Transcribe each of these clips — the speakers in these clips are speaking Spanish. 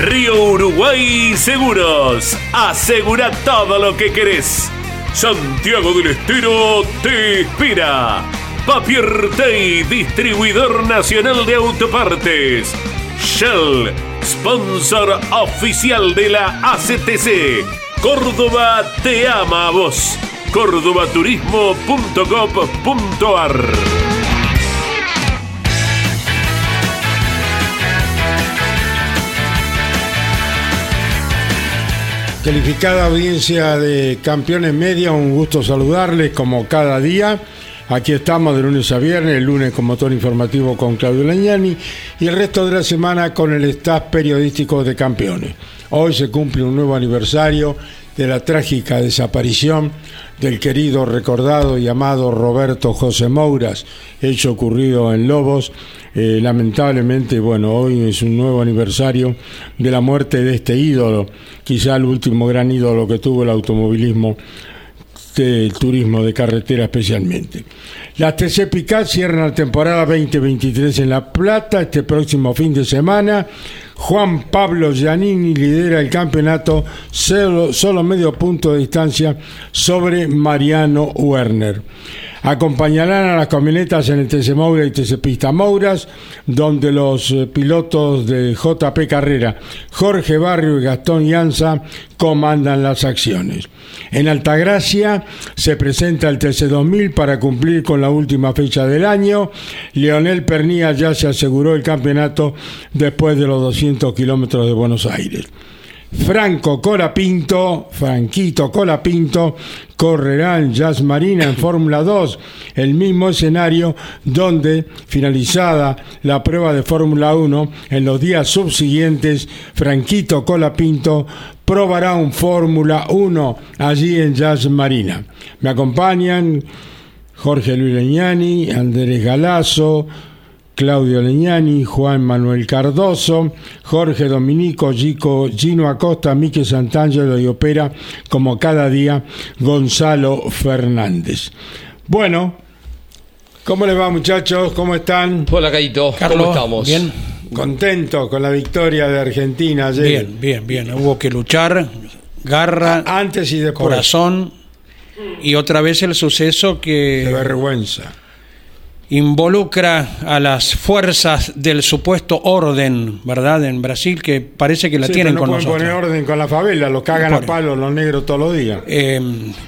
Río Uruguay Seguros. Asegura todo lo que querés. Santiago del Estero te inspira. Papier Tay, distribuidor nacional de autopartes. Shell, sponsor oficial de la ACTC. Córdoba te ama a vos. cordobaturismo.gov.ar Calificada audiencia de Campeones Media, un gusto saludarles como cada día. Aquí estamos de lunes a viernes, el lunes con motor informativo con Claudio Leñani y el resto de la semana con el staff periodístico de Campeones. Hoy se cumple un nuevo aniversario de la trágica desaparición del querido, recordado y amado Roberto José Mouras, hecho ocurrido en Lobos. Eh, lamentablemente, bueno, hoy es un nuevo aniversario de la muerte de este ídolo, quizá el último gran ídolo que tuvo el automovilismo del turismo de carretera especialmente. Las TC cierran la temporada 2023 en La Plata este próximo fin de semana. Juan Pablo Giannini lidera el campeonato solo, solo medio punto de distancia sobre Mariano Werner. Acompañarán a las camionetas en el TC Moura y TC Pista Mouras, donde los eh, pilotos de JP Carrera, Jorge Barrio y Gastón Llanza, comandan las acciones. En Altagracia se presenta el TC2000 para cumplir con la última fecha del año. Leonel Pernía ya se aseguró el campeonato después de los 200 kilómetros de Buenos Aires. Franco Colapinto, Franquito Colapinto, correrá en Jazz Marina en Fórmula 2, el mismo escenario donde, finalizada la prueba de Fórmula 1, en los días subsiguientes, Franquito Colapinto probará un Fórmula 1 allí en Jazz Marina. Me acompañan Jorge Luis Leñani, Andrés Galazo, Claudio Leñani, Juan Manuel Cardoso, Jorge Dominico, Gico, Gino Acosta, Mique Santangelo y opera como cada día Gonzalo Fernández. Bueno, ¿cómo les va muchachos? ¿Cómo están? Hola, Caito. ¿Cómo estamos? Bien, Contento con la victoria de Argentina ayer. bien, bien, bien. Hubo que luchar, garra, Antes y después. corazón y otra vez el suceso Qué que vergüenza. Involucra a las fuerzas del supuesto orden, ¿verdad? En Brasil que parece que la Sí, tienen pero no con pueden nosotros. poner orden con la favela, los cagan a palos los negros todos los días. Eh,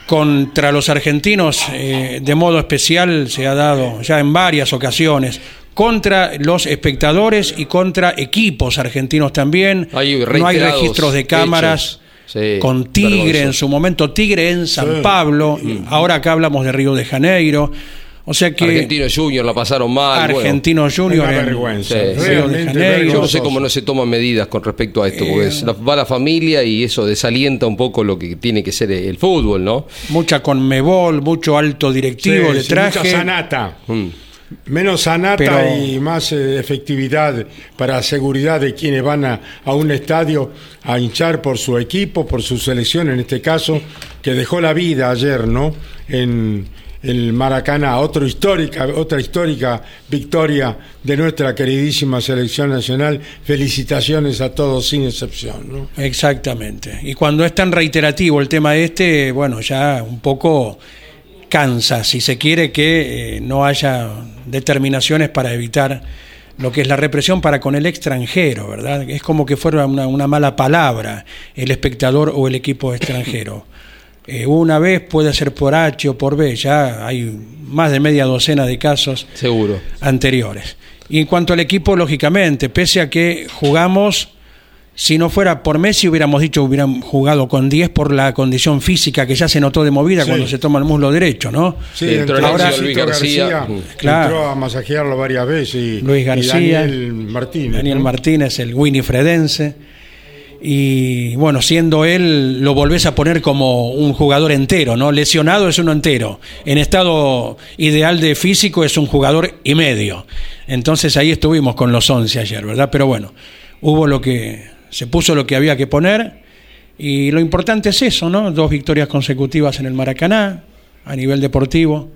contra los argentinos, eh, de modo especial, se ha dado ya en varias ocasiones. Contra los espectadores y contra equipos argentinos también. Hay no hay registros de cámaras. hechos. Sí, con Tigre en su momento, Tigre en San Sí. Pablo, ahora acá hablamos de Río de Janeiro. O sea que Argentino Junior la pasaron mal. bueno. Argentino Junior Una en- vergüenza. Sí. Río de Realmente Janeiro. Yo no sé cómo no se toman medidas con respecto a esto, porque es la- va la familia y eso desalienta un poco lo que tiene que ser el fútbol, ¿no? mucha conmebol, mucho alto directivo Sí, de sí, traje. mucha sanata. Mm. Menos sanata Pero- y más eh, efectividad para seguridad de quienes van a, a un estadio a hinchar por su equipo, por su selección en este caso, que dejó la vida ayer, ¿no? En el Maracaná, Otro histórica, otra histórica victoria de nuestra queridísima selección nacional. Felicitaciones a todos sin excepción. Exactamente. Y cuando es tan reiterativo el tema este, bueno, ya un poco cansa, si se quiere que eh, no haya determinaciones para evitar lo que es la represión para con el extranjero, ¿verdad? Es como que fuera una mala palabra el espectador o el equipo extranjero. Eh, una vez puede ser por H o por B, ya hay más de media docena de casos Seguro. anteriores. Y en cuanto al equipo, lógicamente, pese a que jugamos si no fuera por Messi, hubiéramos dicho hubieran jugado con 10 por la condición física que ya se notó de movida Sí. cuando se toma el muslo derecho, ¿no? Sí, Entró Luisito Luis García. García, Claro. entró a masajearlo varias veces. Y, Luis y García, Daniel Martínez. Daniel ¿no? Martínez, el Winifredense. Y bueno, siendo él, lo volvés a poner como un jugador entero, ¿no? Lesionado es uno entero. En estado ideal de físico es un jugador y medio. Entonces ahí estuvimos con los 11 ayer, ¿verdad? Pero bueno, hubo lo que. Se puso lo que había que poner. Y lo importante es eso, ¿no? Dos victorias consecutivas en el Maracaná, a nivel deportivo.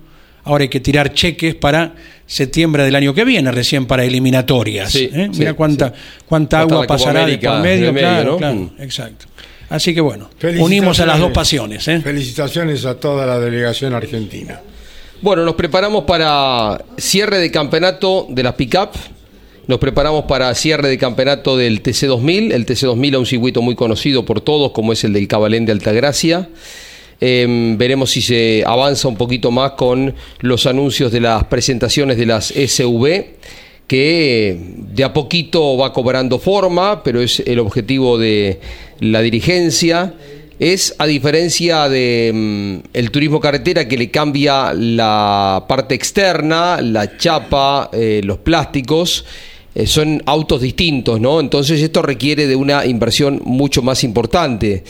Ahora hay que tirar cheques para septiembre del año que viene, recién para eliminatorias. Sí, ¿eh? sí, Mira cuánta, sí. cuánta agua pasará de por medio. claro, ¿no? claro, Mm. exacto. Así que bueno, unimos a las dos pasiones. ¿eh? Felicitaciones a toda la delegación argentina. Bueno, nos preparamos para cierre de campeonato de las pick-up. Nos preparamos para cierre de campeonato del TC2000. El TC2000 es un circuito muy conocido por todos, como es el del Cabalén de Altagracia. Eh, veremos si se avanza un poquito más con los anuncios de las presentaciones de las SV, que eh, de a poquito va cobrando forma, pero es el objetivo de la dirigencia es a diferencia de mm, el turismo carretera que le cambia la parte externa, la chapa, eh, los plásticos, eh, son autos distintos, ¿no? Entonces esto requiere de una inversión mucho más importante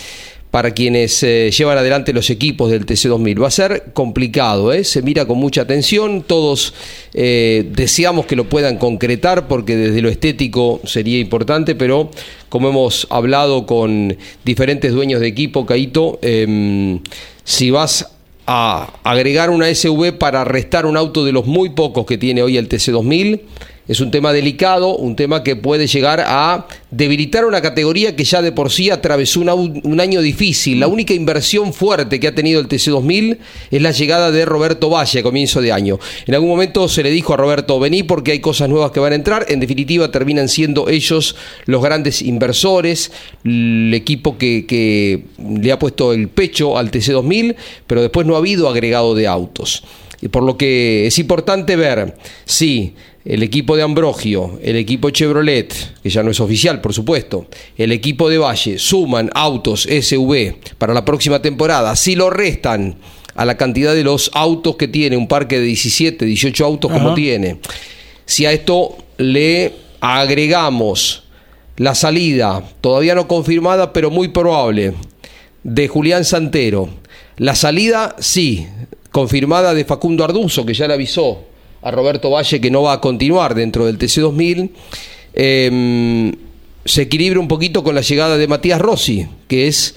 para quienes eh, llevan adelante los equipos del TC2000. Va a ser complicado, ¿eh? se mira con mucha atención, todos eh, deseamos que lo puedan concretar porque desde lo estético sería importante, pero como hemos hablado con diferentes dueños de equipo, Caito, em, si vas a agregar una SV para restar un auto de los muy pocos que tiene hoy el TC2000, es un tema delicado, un tema que puede llegar a debilitar una categoría que ya de por sí atravesó un año difícil. La única inversión fuerte que ha tenido el TC2000 es la llegada de Roberto Valle a comienzo de año. En algún momento se le dijo a Roberto, vení porque hay cosas nuevas que van a entrar. En definitiva, terminan siendo ellos los grandes inversores, el equipo que, que le ha puesto el pecho al TC2000, pero después no ha habido agregado de autos. Y por lo que es importante ver si el equipo de Ambrogio, el equipo Chevrolet, que ya no es oficial, por supuesto, el equipo de Valle suman autos SV para la próxima temporada, si lo restan a la cantidad de los autos que tiene, un parque de 17, 18 autos como tiene, si a esto le agregamos la salida, todavía no confirmada, pero muy probable, de Julián Santero. La salida, sí, confirmada de Facundo Arduzo, que ya le avisó a Roberto Valle que no va a continuar dentro del TC2000. Eh, se equilibra un poquito con la llegada de Matías Rossi, que es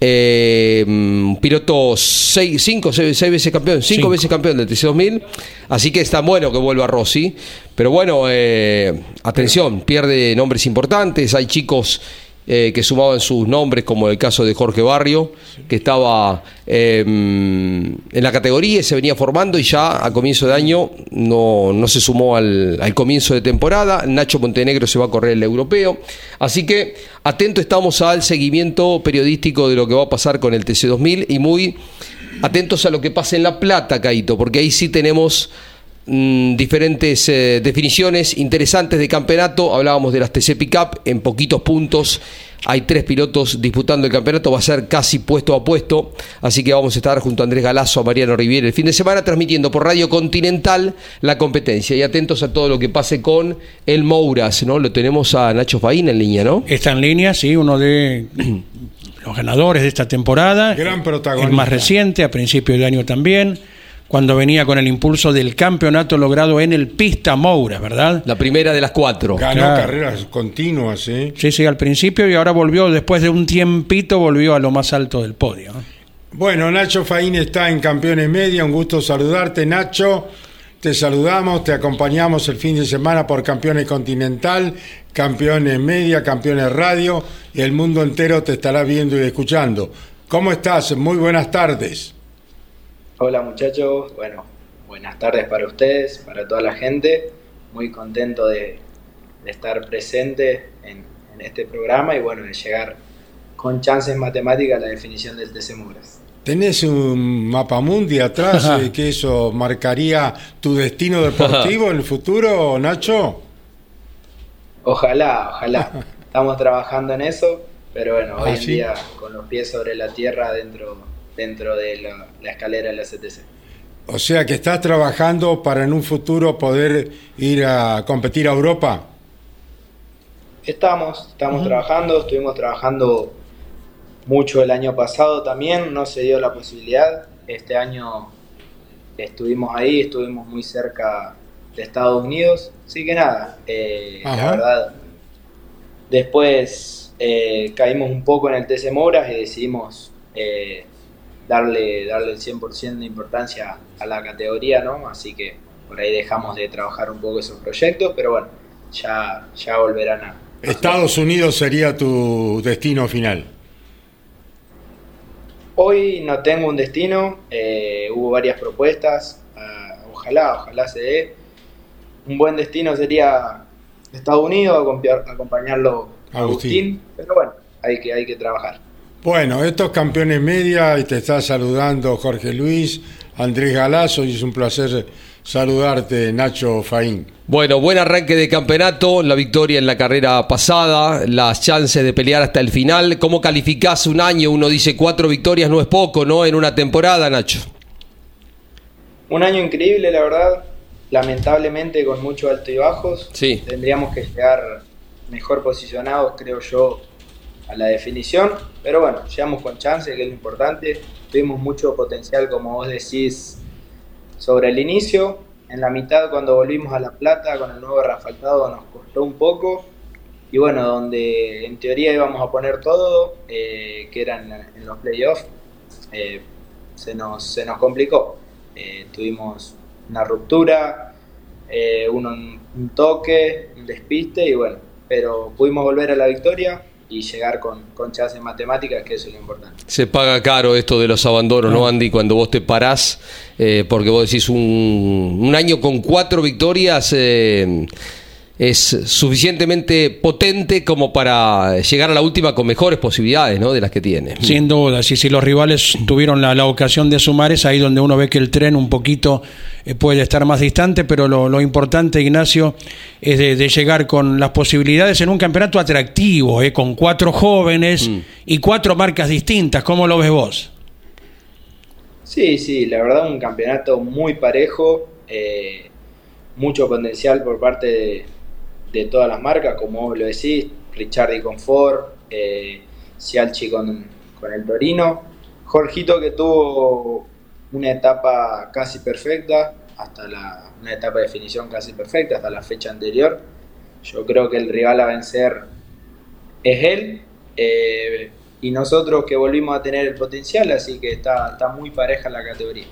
eh, un piloto 6 cinco, seis, seis veces campeón, cinco, Cinco. veces campeón del TC2000, así que está bueno que vuelva Rossi, pero bueno, eh, atención, pierde nombres importantes, hay chicos eh, que sumaban sus nombres, como el caso de Jorge Barrio, que estaba eh, en la categoría y se venía formando y ya a comienzo de año no, no se sumó al, al comienzo de temporada. Nacho Montenegro se va a correr el europeo. Así que atento estamos al seguimiento periodístico de lo que va a pasar con el TC2000 y muy atentos a lo que pasa en La Plata, Caito, porque ahí sí tenemos mm, diferentes eh, definiciones interesantes de campeonato. Hablábamos de las TC Pickup en poquitos puntos. Hay tres pilotos disputando el campeonato, va a ser casi puesto a puesto. Así que vamos a estar junto a Andrés Galazo, a Mariano Riviera el fin de semana, transmitiendo por Radio Continental la competencia. Y atentos a todo lo que pase con el Mouras, ¿no? Lo tenemos a Nacho Faín en línea, ¿no? Está en línea, sí, uno de los ganadores de esta temporada. Gran protagonista. El más reciente, a principio de año también, cuando venía con el impulso del campeonato logrado en el Pista Moura, ¿verdad? La primera de las cuatro. Ganó Claro. carreras continuas, ¿eh? Sí, sí, al principio y ahora volvió, después de un tiempito, volvió a lo más alto del podio. ¿no? Bueno, Nacho Faín está en Campeones Media. Un gusto saludarte, Nacho. Te saludamos, te acompañamos el fin de semana por Campeones Continental, Campeones Media, Campeones Radio y el mundo entero te estará viendo y escuchando. ¿Cómo estás? Muy buenas tardes. Hola muchachos, bueno, buenas tardes para ustedes, para toda la gente. Muy contento de, de estar presente en, en este programa y bueno, de llegar con chances matemáticas a la definición del TC Muras. ¿Tenés un mapamundi atrás eh, que eso marcaría tu destino deportivo en el futuro, Nacho? Ojalá, ojalá. estamos trabajando en eso, pero bueno, hoy Ah, en ¿sí? día con los pies sobre la tierra dentro, dentro de la, la escalera de la CTC. O sea que estás trabajando para en un futuro poder ir a competir a Europa. Estamos, estamos trabajando, estuvimos trabajando mucho el año pasado también, no se dio la posibilidad. Este año estuvimos ahí, estuvimos muy cerca de Estados Unidos, así que nada, eh, Ajá. la verdad. Después eh, caímos un poco en el TC Moras y decidimos eh, darle, darle el 100% de importancia a la categoría, ¿no? Así que por ahí dejamos de trabajar un poco esos proyectos, pero bueno, ya, ya volverán a, Estados Unidos sería tu destino final. Hoy no tengo un destino, eh, hubo varias propuestas, ah, ojalá, ojalá se dé. Un buen destino sería Estados Unidos, acompa- acompañarlo a Agustín. Agustín, pero bueno, hay que, hay que trabajar. Bueno, estos campeones media y te está saludando Jorge Luis, Andrés Galazo y es un placer saludarte Nacho Faín. Bueno, buen arranque de campeonato, la victoria en la carrera pasada, las chances de pelear hasta el final. ¿Cómo calificás un año? Uno dice cuatro victorias no es poco, ¿no? En una temporada, Nacho. Un año increíble, la verdad, lamentablemente con mucho alto y bajos. Sí. Tendríamos que llegar mejor posicionados, creo yo, a la definición, pero bueno, llegamos con chance, que es lo importante. Tuvimos mucho potencial, como vos decís, sobre el inicio. En la mitad, cuando volvimos a La Plata con el nuevo refaltado, nos costó un poco. Y bueno, donde en teoría íbamos a poner todo, eh, que eran en los playoffs, eh, se, nos, se nos complicó. Eh, tuvimos una ruptura, uno, un toque, un despiste y bueno, pero pudimos volver a la victoria y llegar con, con chance en matemáticas, que eso es lo importante. Se paga caro esto de los abandonos, ¿no, Andy? Cuando vos te parás, eh, porque vos decís un, un año con cuatro victorias eh, es suficientemente potente como para llegar a la última con mejores posibilidades, ¿no? De las que tiene. Sin duda, y si los rivales tuvieron la, la ocasión de sumar, es ahí donde uno ve que el tren un poquito eh, puede estar más distante, pero lo, lo importante, Ignacio, es de, de llegar con las posibilidades en un campeonato atractivo, eh, con cuatro jóvenes y cuatro marcas distintas. ¿Cómo lo ves vos? Sí, sí, la verdad un campeonato muy parejo, eh, mucho potencial por parte de, de todas las marcas, como lo decís, Richardi con Ford, eh, Cialchi con, con el Torino, Jorgito que tuvo una etapa casi perfecta, hasta la, una etapa de definición casi perfecta, hasta la fecha anterior. Yo creo que el rival a vencer es él. eh, y nosotros que volvimos a tener el potencial, así que está, está muy pareja la categoría.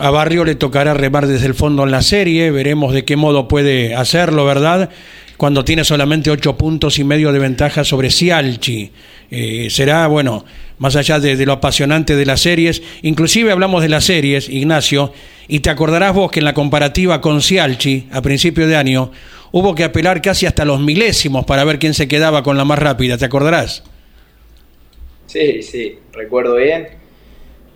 A Barrio le tocará remar desde el fondo en la serie, veremos de qué modo puede hacerlo, ¿verdad? Cuando tiene solamente ocho puntos y medio de ventaja sobre Cialchi. Eh, será, bueno, más allá de, lo apasionante de las series, inclusive hablamos de las series, Ignacio, y te acordarás vos que en la comparativa con Cialchi, a principio de año, hubo que apelar casi hasta los milésimos para ver quién se quedaba con la más rápida, ¿te acordarás? Sí, sí, recuerdo bien.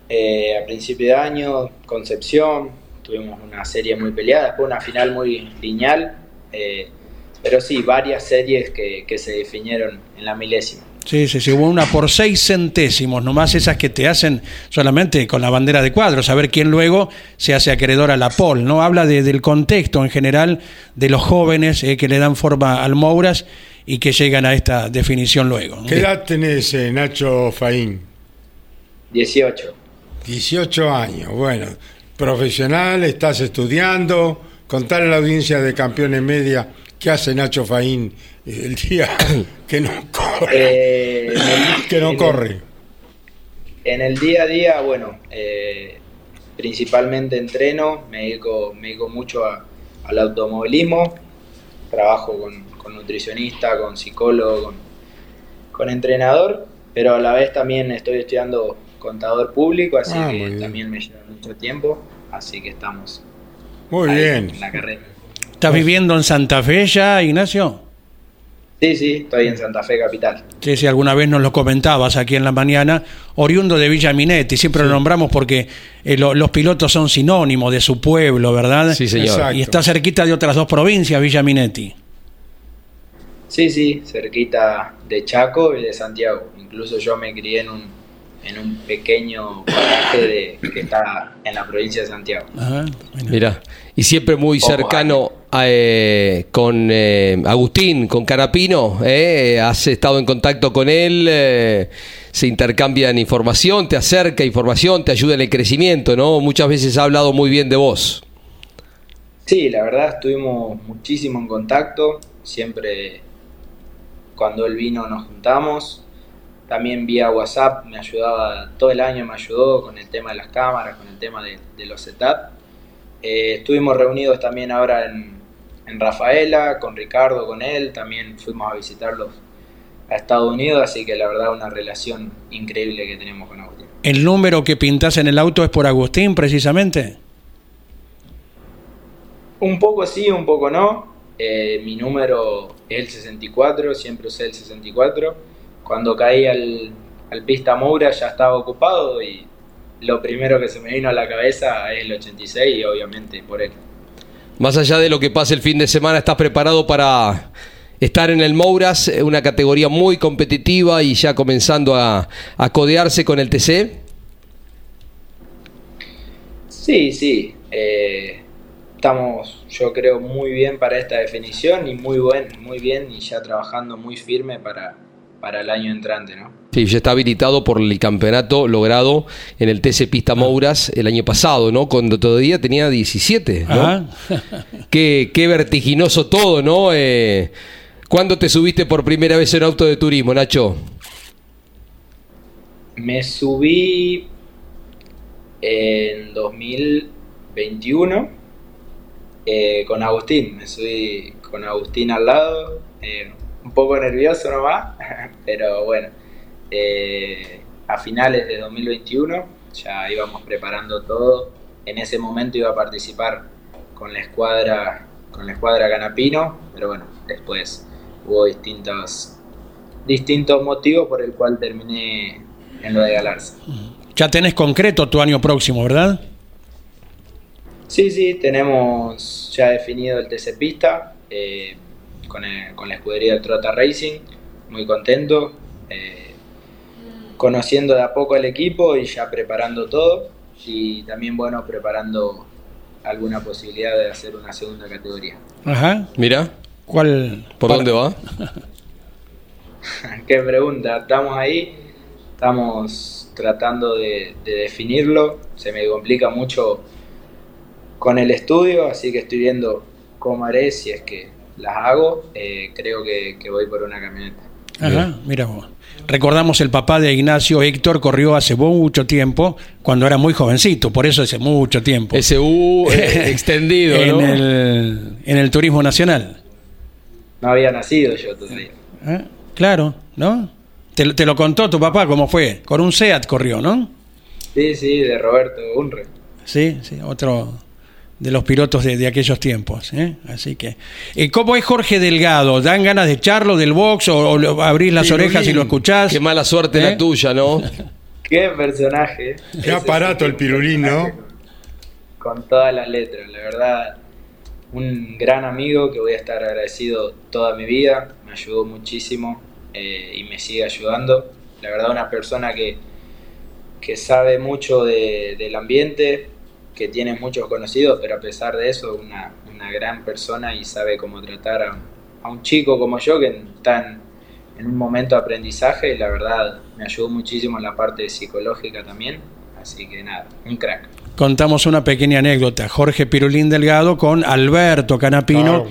Eh, a principio de año, Concepción, tuvimos una serie muy peleada, después una final muy lineal, eh, pero sí, varias series que, que se definieron en la milésima. Sí, sí, sí, hubo una por seis centésimos, nomás esas que te hacen solamente con la bandera de cuadros, a ver quién luego se hace acreedor a la pole, ¿no? Habla de- del contexto en general de los jóvenes eh, que le dan forma al Mouras y que llegan a esta definición luego. ¿Qué edad tenés, eh, Nacho Faín? 18. 18 años, bueno, profesional, estás estudiando, contar a la audiencia de Campeones Media qué hace Nacho Faín el día que no corre. Eh, en el- que no en el- corre. En el día a día, bueno, eh, principalmente entreno, me dedico, me dedico mucho a- al automovilismo, trabajo con, con nutricionista, con psicólogo, con, con entrenador, pero a la vez también estoy estudiando contador público, así Ah, que también me lleva mucho tiempo, así que estamos Muy ahí bien. en la carrera. ¿Estás viviendo en Santa Fe ya, Ignacio? Sí, sí, estoy en Santa Fe Capital. Sí, si alguna vez nos lo comentabas aquí en la mañana, oriundo de Villa Minetti, siempre lo nombramos porque eh, lo- los pilotos son sinónimos de su pueblo, ¿verdad? Sí, señor. Exacto. Y está cerquita de otras dos provincias, Villa Minetti. Sí, sí, cerquita de Chaco y de Santiago. Incluso yo me crié en un, en un pequeño paraje de, que está en la provincia de Santiago. Ajá, bueno. Mira, y siempre muy cercano a, eh, con eh, Agustín, con Carapino, eh, has estado en contacto con él, eh, se intercambian información, te acerca información, te ayuda en el crecimiento, ¿no? Muchas veces ha hablado muy bien de vos. Sí, la verdad estuvimos muchísimo en contacto, siempre cuando él vino nos juntamos, también vía WhatsApp me ayudaba, todo el año me ayudó con el tema de las cámaras, con el tema de, de los setup. Eh, estuvimos reunidos también ahora en, en Rafaela, con Ricardo, con él, también fuimos a visitarlos a Estados Unidos, así que la verdad una relación increíble que tenemos con Agustín. ¿El número que pintas en el auto es por Agustín, precisamente? Un poco sí, un poco no. Eh, mi número es el 64, siempre usé el 64. Cuando caí al, al pista Moura ya estaba ocupado y lo primero que se me vino a la cabeza es el 86 y obviamente por él. Más allá de lo que pase el fin de semana, ¿estás preparado para estar en el Mouras, eh, una categoría muy competitiva y ya comenzando a, a codearse con el TC? Sí, sí. eh, estamos, yo creo, muy bien para esta definición y muy buen, muy bien y ya trabajando muy firme para, para el año entrante, ¿no? Sí, ya está habilitado por el campeonato logrado en el TC Pista Mouras el año pasado, ¿no? Cuando todavía tenía 17, ¿no? Ajá. Qué, qué vertiginoso todo, ¿no? Eh, ¿Cuándo te subiste por primera vez en auto de turismo, Nacho? Me subí en 2021 eh, con Agustín. Me subí con Agustín al lado, eh, un poco nervioso nomás, pero bueno, eh, a finales de 2021 ya íbamos preparando todo. En ese momento iba a participar con la escuadra, con la escuadra Canapino, pero bueno, después hubo distintos, distintos motivos por el cual terminé en lo de Galarza. Ya tenés concreto tu año próximo, ¿verdad? Sí, sí, tenemos ya definido el TC Pista eh, con, el- con la escudería del Trota Racing, muy contento, eh, conociendo de a poco al equipo y ya preparando todo y también bueno preparando alguna posibilidad de hacer una segunda categoría. Ajá. Mira, ¿Cuál? ¿por para- dónde va? Qué pregunta, estamos ahí, estamos tratando de, de definirlo, se me complica mucho con el estudio, así que estoy viendo cómo haré si es que las hago, Eh, creo que, que voy por una camioneta. Ajá, mira vos. Recordamos el papá de Ignacio, Héctor, corrió hace mucho tiempo, cuando era muy jovencito, por eso hace mucho tiempo. SU eh, extendido, en, ¿no? el, en el turismo nacional. No había nacido yo todavía. ¿Eh? Claro, ¿no? Te, lo- te lo contó tu papá cómo fue. Con un SEAT corrió, ¿no? Sí, sí, de Roberto Unre. Sí, sí, otro de los pilotos de, de aquellos tiempos. ¿eh? Así que, eh, ¿cómo es Jorge Delgado? ¿Dan ganas de echarlo del box o, o lo- abrís las orejas y lo escuchás? Qué mala suerte ¿Eh? la tuya, ¿no? Qué personaje. Qué aparato el pirulín, ¿no? Con todas las letras, la verdad. Un gran amigo que voy a estar agradecido toda mi vida. Me ayudó muchísimo eh, y me sigue ayudando. La verdad, una persona que, que sabe mucho de- del ambiente, que tiene muchos conocidos, pero a pesar de eso, una, una gran persona y sabe cómo tratar a, a un chico como yo que está en, en un momento de aprendizaje y la verdad me ayudó muchísimo en la parte psicológica también. Así que nada, un crack. Contamos una pequeña anécdota. Jorge Pirulín Delgado con Alberto Canapino Claro.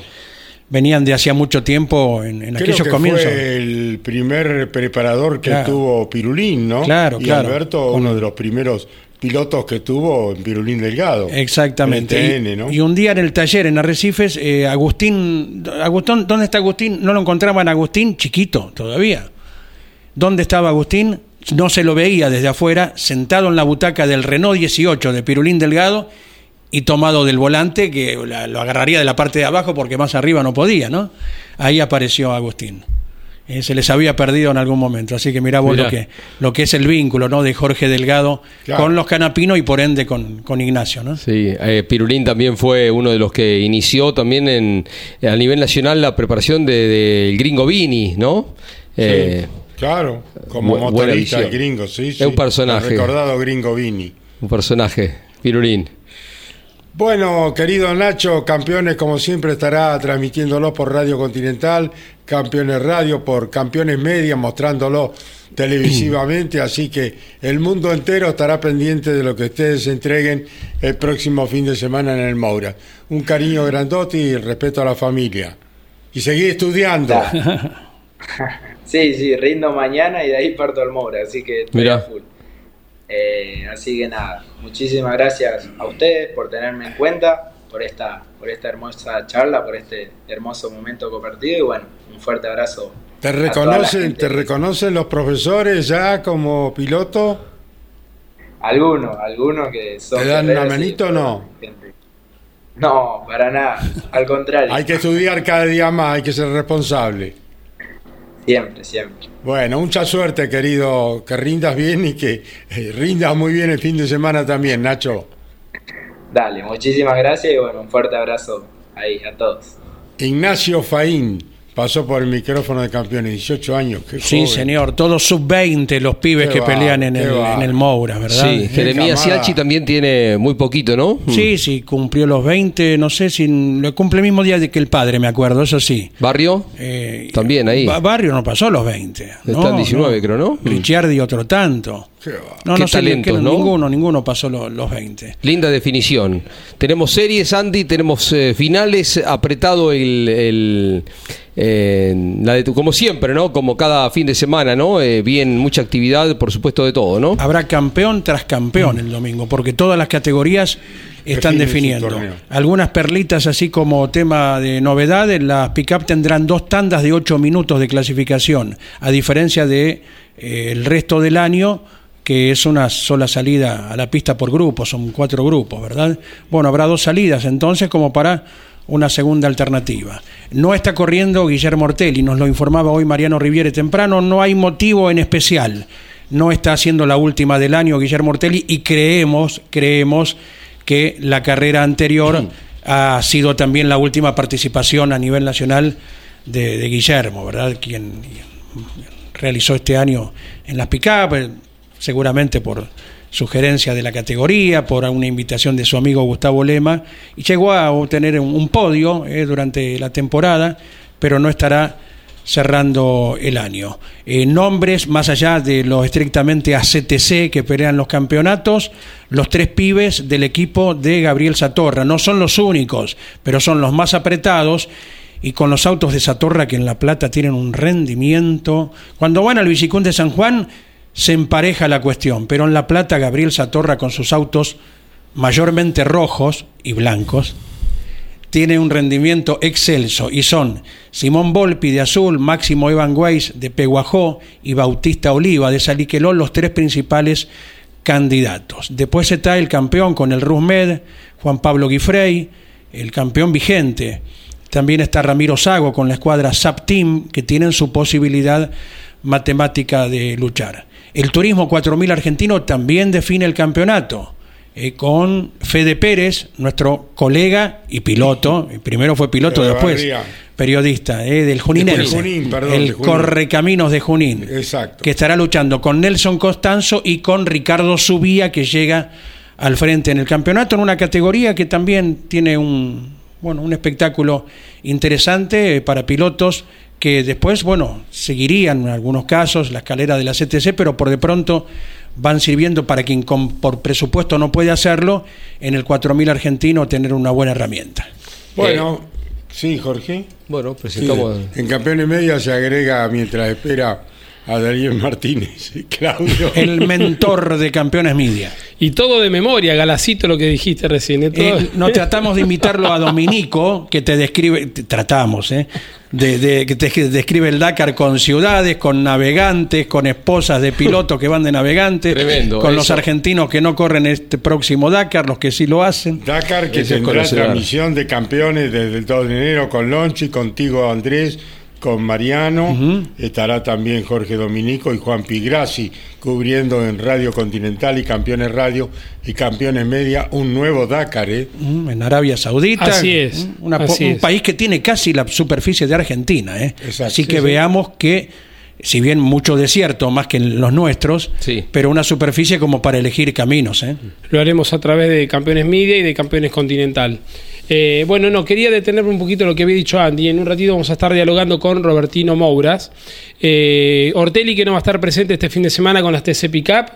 venían de hacía mucho tiempo en, en Creo aquellos que comienzos. fue el primer preparador que Claro. tuvo Pirulín, ¿no? Claro, y claro. Alberto, Con- uno de los primeros pilotos que tuvo en Pirulín Delgado. Exactamente. En Y- TN, ¿no? y, un día en el taller en Arrecifes, eh, Agustín, Agustín, ¿dónde está Agustín? No lo encontraban Agustín chiquito todavía. ¿Dónde estaba Agustín? No se lo veía desde afuera, sentado en la butaca del Renault 18 de Pirulín Delgado y tomado del volante, que la- lo agarraría de la parte de abajo porque más arriba no podía, ¿no? Ahí apareció Agustín. Eh, se les había perdido en algún momento. Así que mirá vos Mirá. Lo, que, lo que es el vínculo ¿no? de Jorge Delgado Claro. con los Canapinos y por ende con, con Ignacio. ¿no? Sí, eh, Pirulín también fue uno de los que inició también en, a nivel nacional la preparación del de, gringo Vini, ¿no? Eh, Claro, como motorista gringo, sí, Es sí. un personaje. El recordado gringo Vini. un personaje, Pirulín. Bueno, querido Nacho, campeones como siempre estará transmitiéndolo por Radio Continental, Campeones Radio por Campeones Media, mostrándolo televisivamente, así que el mundo entero estará pendiente de lo que ustedes entreguen el próximo fin de semana en el Moura. Un cariño grandote y el respeto a la familia. Y seguí estudiando. Sí, sí, rindo mañana y de ahí parto al Moura, así que estoy Mirá. a full. Eh, así que nada, muchísimas gracias a ustedes por tenerme en cuenta, por esta, por esta hermosa charla, por este hermoso momento compartido y bueno, un fuerte abrazo. ¿Te reconocen. ¿Te reconocen los profesores ya como piloto? Algunos, algunos que son... ¿Te dan una manito o no? gente. No, para nada, al contrario. Hay que estudiar cada día más, hay que ser responsable. Siempre, siempre. Bueno, mucha suerte, querido, que rindas bien y que eh, rindas muy bien el fin de semana también, Nacho. Dale, muchísimas gracias y bueno, un fuerte abrazo ahí a todos. Ignacio Faín pasó por el micrófono de campeones, 18 años. Qué Sí, joven. señor, todos sub-20 los pibes Qué que va, pelean en el, en el Moura, ¿verdad? Sí, Jeremías. Siachi también tiene muy poquito, ¿no? Sí, sí, cumplió los 20, no sé si lo cumple el mismo día de que el padre, me acuerdo, eso sí. Barrio. Eh, También ahí. Ba- Barrio no pasó los 20. Está en 19, creo, ¿no? Mm. Ricciardi otro tanto. Qué. No, Qué no talentos, ¿no? ninguno, ninguno pasó lo- los 20. Linda definición. Tenemos series, Andy, tenemos eh, finales, apretado el, el, eh, la de tu- como siempre, ¿no? Como cada fin de semana, ¿no? Eh, bien, mucha actividad, por supuesto, de todo, ¿no? Habrá campeón tras campeón el domingo, porque todas las categorías están definiendo. Algunas perlitas, así como tema de novedad, en las pick-up tendrán dos tandas de 8 minutos de clasificación, a diferencia de eh, el resto del año que es una sola salida a la pista por grupo, son cuatro grupos, ¿verdad? Bueno, habrá dos salidas entonces como para una segunda alternativa. No está corriendo Guillermo Ortelli, nos lo informaba hoy Mariano Riviere temprano, no hay motivo en especial. No está haciendo la última del año Guillermo Ortelli y creemos, creemos que la carrera anterior ha sido también la última participación a nivel nacional de, de Guillermo, ¿verdad? Quien realizó este año en las eh, seguramente por sugerencia de la categoría, por una invitación de su amigo Gustavo Lema, y llegó a obtener un, podio eh, durante la temporada, pero no estará cerrando el año. Eh, nombres más allá de los estrictamente ACTC que pelean los campeonatos, los tres pibes del equipo de Gabriel Satorra. No son los únicos, pero son los más apretados y con los autos de Satorra que en La Plata tienen un rendimiento. Cuando van al Villicún de San Juan se empareja la cuestión, pero en La Plata Gabriel Satorra con sus autos mayormente rojos y blancos tiene un rendimiento excelso y son Simón Volpi de Azul, Máximo Evan Weiss de Peguajó y Bautista Oliva de Saliqueló, los tres principales candidatos. Después está el campeón con el Rusmed, Juan Pablo Guifrey, el campeón vigente. También está Ramiro Sago con la escuadra SAP Team, que tienen su posibilidad matemática de luchar. El Turismo 4000 argentino también define el campeonato eh, con Fede Pérez, nuestro colega y piloto. Primero fue piloto, De después periodista eh, del Juninense. De Junín, perdón, el de Junín. Correcaminos de Junín. Exacto. Que estará luchando con Nelson Costanzo y con Ricardo Subía, que llega al frente en el campeonato, en una categoría que también tiene un, bueno, un espectáculo interesante eh, para pilotos que después, bueno, seguirían en algunos casos la escalera de la CTC, pero por de pronto van sirviendo para quien con, por presupuesto no puede hacerlo, en el 4000 argentino tener una buena herramienta. Bueno, sí, Jorge. Bueno, Sí, presentamos. en Campeones Media se agrega mientras espera a Daniel Martínez y Claudio. El mentor de Campeones Media. Y todo de memoria, Galacito, lo que dijiste recién. ¿eh? Eh, no tratamos de invitarlo a Dominico, que te describe, te- tratamos, ¿eh? De, de- que te describe el Dakar con ciudades, con navegantes, con esposas de pilotos que van de navegantes, Tremendo, con los argentinos que no corren este próximo Dakar, los que sí lo hacen. Dakar que tendrá transmisión de campeones desde el 2 de enero con Lonchi, contigo Andrés con Mariano, estará también Jorge Dominico y Juan Pigrassi cubriendo en Radio Continental y Campeones Radio y Campeones Media un nuevo Dakar. ¿eh? Mm, En Arabia Saudita. Así es, Mm, una po- así un es. país que tiene casi la superficie de Argentina. ¿eh? Exacto. Así Sí, que sí. veamos que, si bien mucho desierto, más que en los nuestros, Sí. pero una superficie como para elegir caminos. ¿eh? Lo haremos a través de Campeones Media y de Campeones Continental. Eh, bueno, no, quería detenerme un poquito en lo que había dicho Andy. En un ratito vamos a estar dialogando con Robertino Mouras. Eh, Ortelli, que no va a estar presente este fin de semana con las TC Pickup.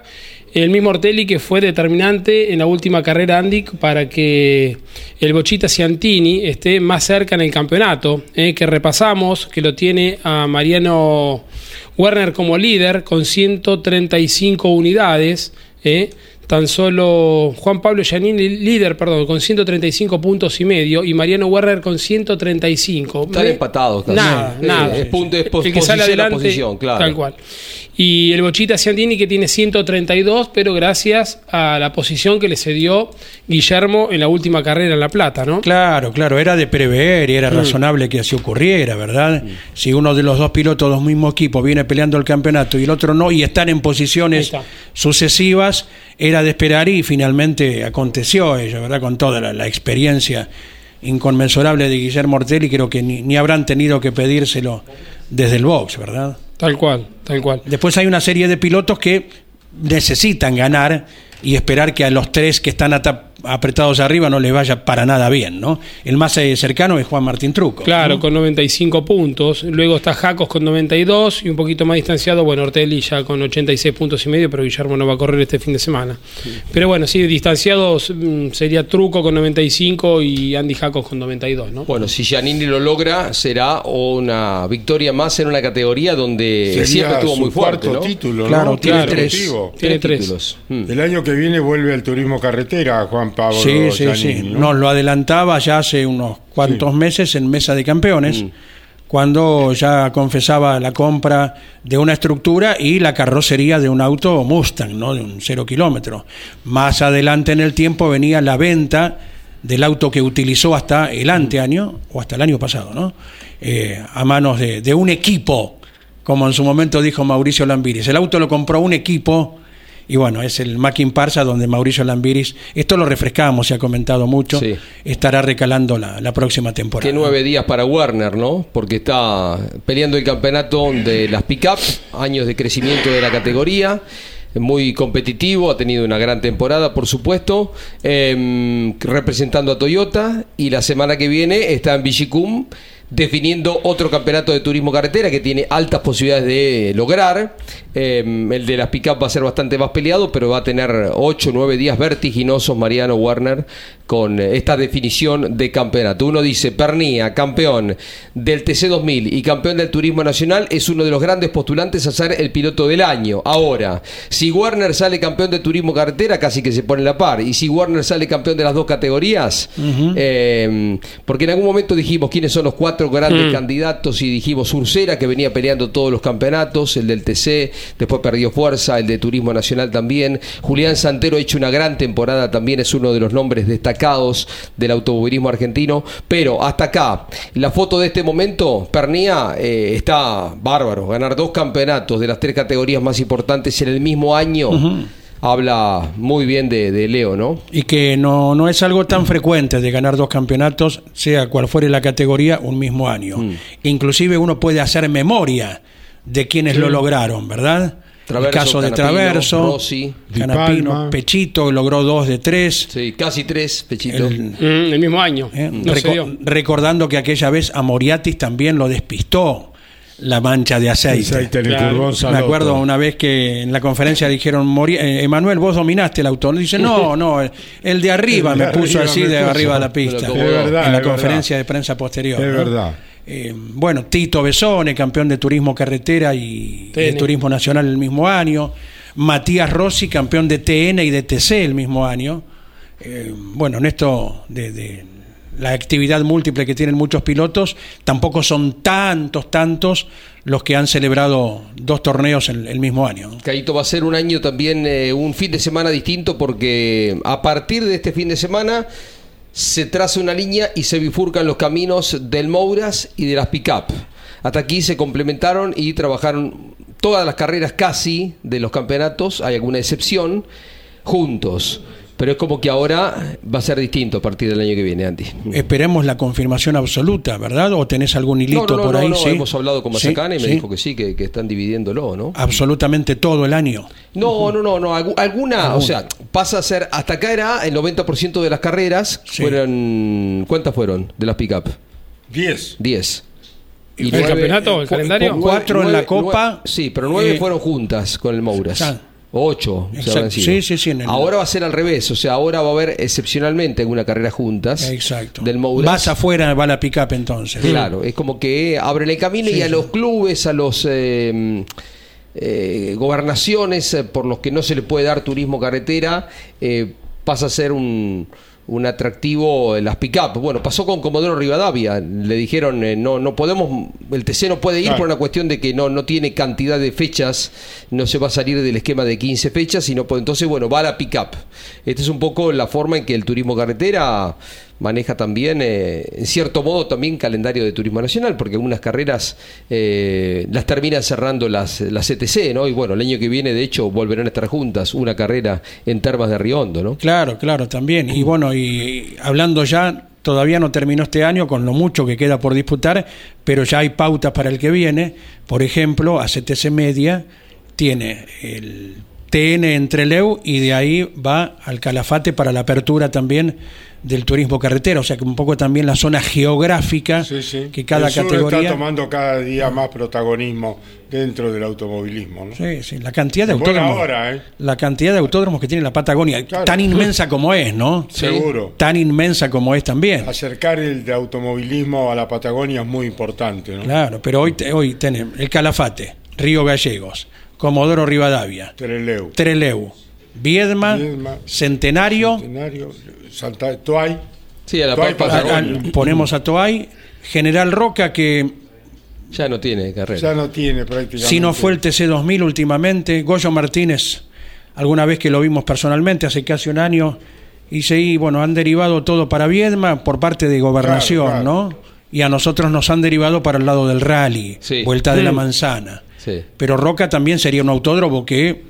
El mismo Ortelli que fue determinante en la última carrera Andy para que el Bochita Ciantini esté más cerca en el campeonato, eh, que repasamos, que lo tiene a Mariano Werner como líder con 135 unidades. Tan solo Juan Pablo Giannini, líder, perdón, con 135 puntos y medio, y Mariano Werner con 135. Están Me- empatados casi. Nada, Sí, nada. es punto- es pos- El que sale adelante, posición, claro. tal cual. Y el Bochita Ciantini que tiene 132, pero gracias a la posición que le cedió Guillermo en la última carrera en La Plata, ¿no? Claro, claro, era de prever y era razonable que así ocurriera, ¿verdad? Si uno de los dos pilotos del mismo equipo viene peleando el campeonato y el otro no, y están en posiciones está. sucesivas, era de esperar y finalmente aconteció ello, ¿verdad? Con toda la, la experiencia inconmensurable de Guillermo Ortelli, creo que ni, ni habrán tenido que pedírselo desde el box, ¿verdad? Tal cual, tal cual. Después hay una serie de pilotos que necesitan ganar y esperar que a los tres que están apretados arriba no les vaya para nada bien, ¿no? El más eh, cercano es Juan Martín Truco. Claro, ¿no? con 95 puntos. Luego está Jacos con 92 y un poquito más distanciado, bueno, Ortelli ya con 86 puntos y medio, pero Guillermo no va a correr este fin de semana. Pero bueno, sí, distanciados mm, sería Truco con 95 y Andy Jacos con 92, ¿no? Bueno, si Giannini lo logra, será una victoria más en una categoría donde Sería siempre estuvo muy fuerte, cuarto ¿no? título, Claro, ¿no? tiene tres. Consecutivo. Tiene tres. títulos. El año que viene vuelve al turismo carretera, Juan Pablo Sí, sí, Giannini, sí. ¿no? Nos lo adelantaba ya hace unos cuantos meses en Mesa de Campeones, Mm. cuando ya confesaba la compra de una estructura y la carrocería de un auto Mustang, ¿no? De un cero kilómetro. Más adelante en el tiempo venía la venta del auto que utilizó hasta el anteaño, o hasta el año pasado, ¿no? Eh, a manos de, de un equipo, como en su momento dijo Mauricio Lambiris. El auto lo compró un equipo y bueno, es el Mackin Parsa donde Mauricio Lambiris, esto lo refrescamos, se ha comentado mucho, Sí. estará recalando la, la próxima temporada. Que nueve días para Werner, ¿no? Porque está peleando el campeonato de las pick-up, años de crecimiento de la categoría, muy competitivo, ha tenido una gran temporada, por supuesto, em, representando a Toyota y la semana que viene está en Vigicum definiendo otro campeonato de turismo carretera que tiene altas posibilidades de lograr. Em, el de las pick-up va a ser bastante más peleado, pero va a tener 8 o 9 días vertiginosos Mariano Werner con eh, esta definición de campeonato. Uno dice, Pernía, campeón del TC2000 y campeón del Turismo Nacional, es uno de los grandes postulantes a ser el piloto del año. Ahora, si Werner sale campeón de Turismo Carretera, casi que se pone la par. Y si Werner sale campeón de las dos categorías, eh, porque en algún momento dijimos quiénes son los cuatro grandes candidatos y dijimos Ursera, que venía peleando todos los campeonatos, el del TC, después perdió fuerza, el de Turismo Nacional también. Julián Santero ha hecho una gran temporada, también es uno de los nombres destacados del automovilismo argentino. Pero hasta acá, la foto de este momento, Pernía eh, está bárbaro. Ganar dos campeonatos de las tres categorías más importantes en el mismo año. Habla muy bien de, de Leo, ¿no? Y que no, no es algo tan frecuente de ganar dos campeonatos, sea cual fuere la categoría, un mismo año. Mm. Inclusive uno puede hacer memoria de quienes lo lograron, ¿verdad? Traverso, el caso de Canapino, Traverso, Rossi. Di Canapino, Palma. Pechito logró dos de tres. Sí, casi tres, Pechito. El- Mm, el mismo año. ¿eh? No Reco- recordando que aquella vez a Moriatis también lo despistó la mancha de aceite. Aceite en el Claro. Curbón Me acuerdo una vez que en la conferencia dijeron, eh, Emanuel, vos dominaste el auto. Dice, no, no, el, el de arriba El de me puso arriba así me de puso. arriba de la pista. Es verdad, en la es verdad. conferencia de prensa posterior. Es ¿no? verdad. Eh, bueno, Tito Besone, campeón de turismo carretera y, de turismo nacional el mismo año. Matías Rossi, campeón de TN y de TC el mismo año. Eh, bueno, en esto de, de la actividad múltiple que tienen muchos pilotos, tampoco son tantos, tantos los que han celebrado dos torneos el, el mismo año. ¿no? Caito va a ser un año también, eh, un fin de semana distinto porque a partir de este fin de semana se traza una línea y se bifurcan los caminos del Mouras y de las pick-up. hasta aquí se complementaron y trabajaron todas las carreras casi de los campeonatos, hay alguna excepción, juntos. Pero es como que ahora va a ser distinto a partir del año que viene, Andy. Esperemos la confirmación absoluta, ¿verdad? ¿O tenés algún hilito No, no, no, por no, ahí? no, sí. hemos hablado con Sí, Mazacane y me sí. dijo que sí, que, que están dividiéndolo, ¿no? Absolutamente todo el año. No, no, no, no. algu- Alguna, o sea, pasa a ser, hasta acá era el 90% de las carreras, Sí. fueron, ¿cuántas fueron de las pick-up? 10. 10. ¿El campeonato, el cu- calendario? cu- Cuatro en la Nueve- Copa. nueve- sí, pero nueve Eh, fueron juntas con el Mouras. Ya. Ocho. se Exacto. habrán sido. Sí, sí, sí, en el- Ahora va a ser al revés. O sea, ahora va a haber excepcionalmente alguna carrera juntas. Exacto. Del Mouras. Vas afuera, va la pick-up entonces. Claro, es como que abren el camino y a los clubes, a los eh, eh, gobernaciones eh, por los que no se le puede dar turismo carretera, eh, pasa a ser un, un atractivo eh, las pick-up. Bueno, pasó con Comodoro Rivadavia. Le dijeron, eh, no, no podemos, el TC no puede ir Claro. por una cuestión de que no, no tiene cantidad de fechas, no se va a salir del esquema de 15 fechas, y no puede, entonces, bueno, va a la pick-up. Esta es un poco la forma en que el turismo carretera maneja también, eh, en cierto modo, también calendario de turismo nacional, porque algunas carreras eh, las terminan cerrando las, las ETC, ¿no? Y bueno, el año que viene, de hecho, volverán a estar juntas una carrera en Termas de Riondo, ¿no? Claro, claro, también. Y bueno, y hablando ya, todavía no terminó este año con lo mucho que queda por disputar, pero ya hay pautas para el que viene. Por ejemplo, ACTC Media tiene el TN entre Leu y de ahí va al Calafate para la apertura también del turismo carretera, o sea que un poco también la zona geográfica Sí, sí. que cada el sur categoría está tomando cada día más protagonismo dentro del automovilismo. ¿no? Sí, sí, la cantidad de autódromos. hora, ¿eh? La cantidad de autódromos que tiene la Patagonia, Claro. tan inmensa como es, ¿no? Seguro. Tan inmensa como es también. Acercar el de automovilismo a la Patagonia es muy importante. ¿no? Claro, pero hoy, te- hoy tenemos el Calafate, Río Gallegos, Comodoro Rivadavia, Treleu, Treleu, Viedma, Viedma, Centenario, Centenario, Santa Tuay. Sí, a la Patagonia. ponemos a Toay, General Roca, que ya no tiene carrera. Ya no tiene prácticamente. si no fue el TC2000 últimamente, Goyo Martínez, alguna vez que lo vimos personalmente, hace casi un año, y sí, bueno, han derivado todo para Viedma por parte de gobernación, Claro, claro. ¿no? Y a nosotros nos han derivado para el lado del rally, Sí. vuelta de la Mm. manzana. Sí. Pero Roca también sería un autódromo que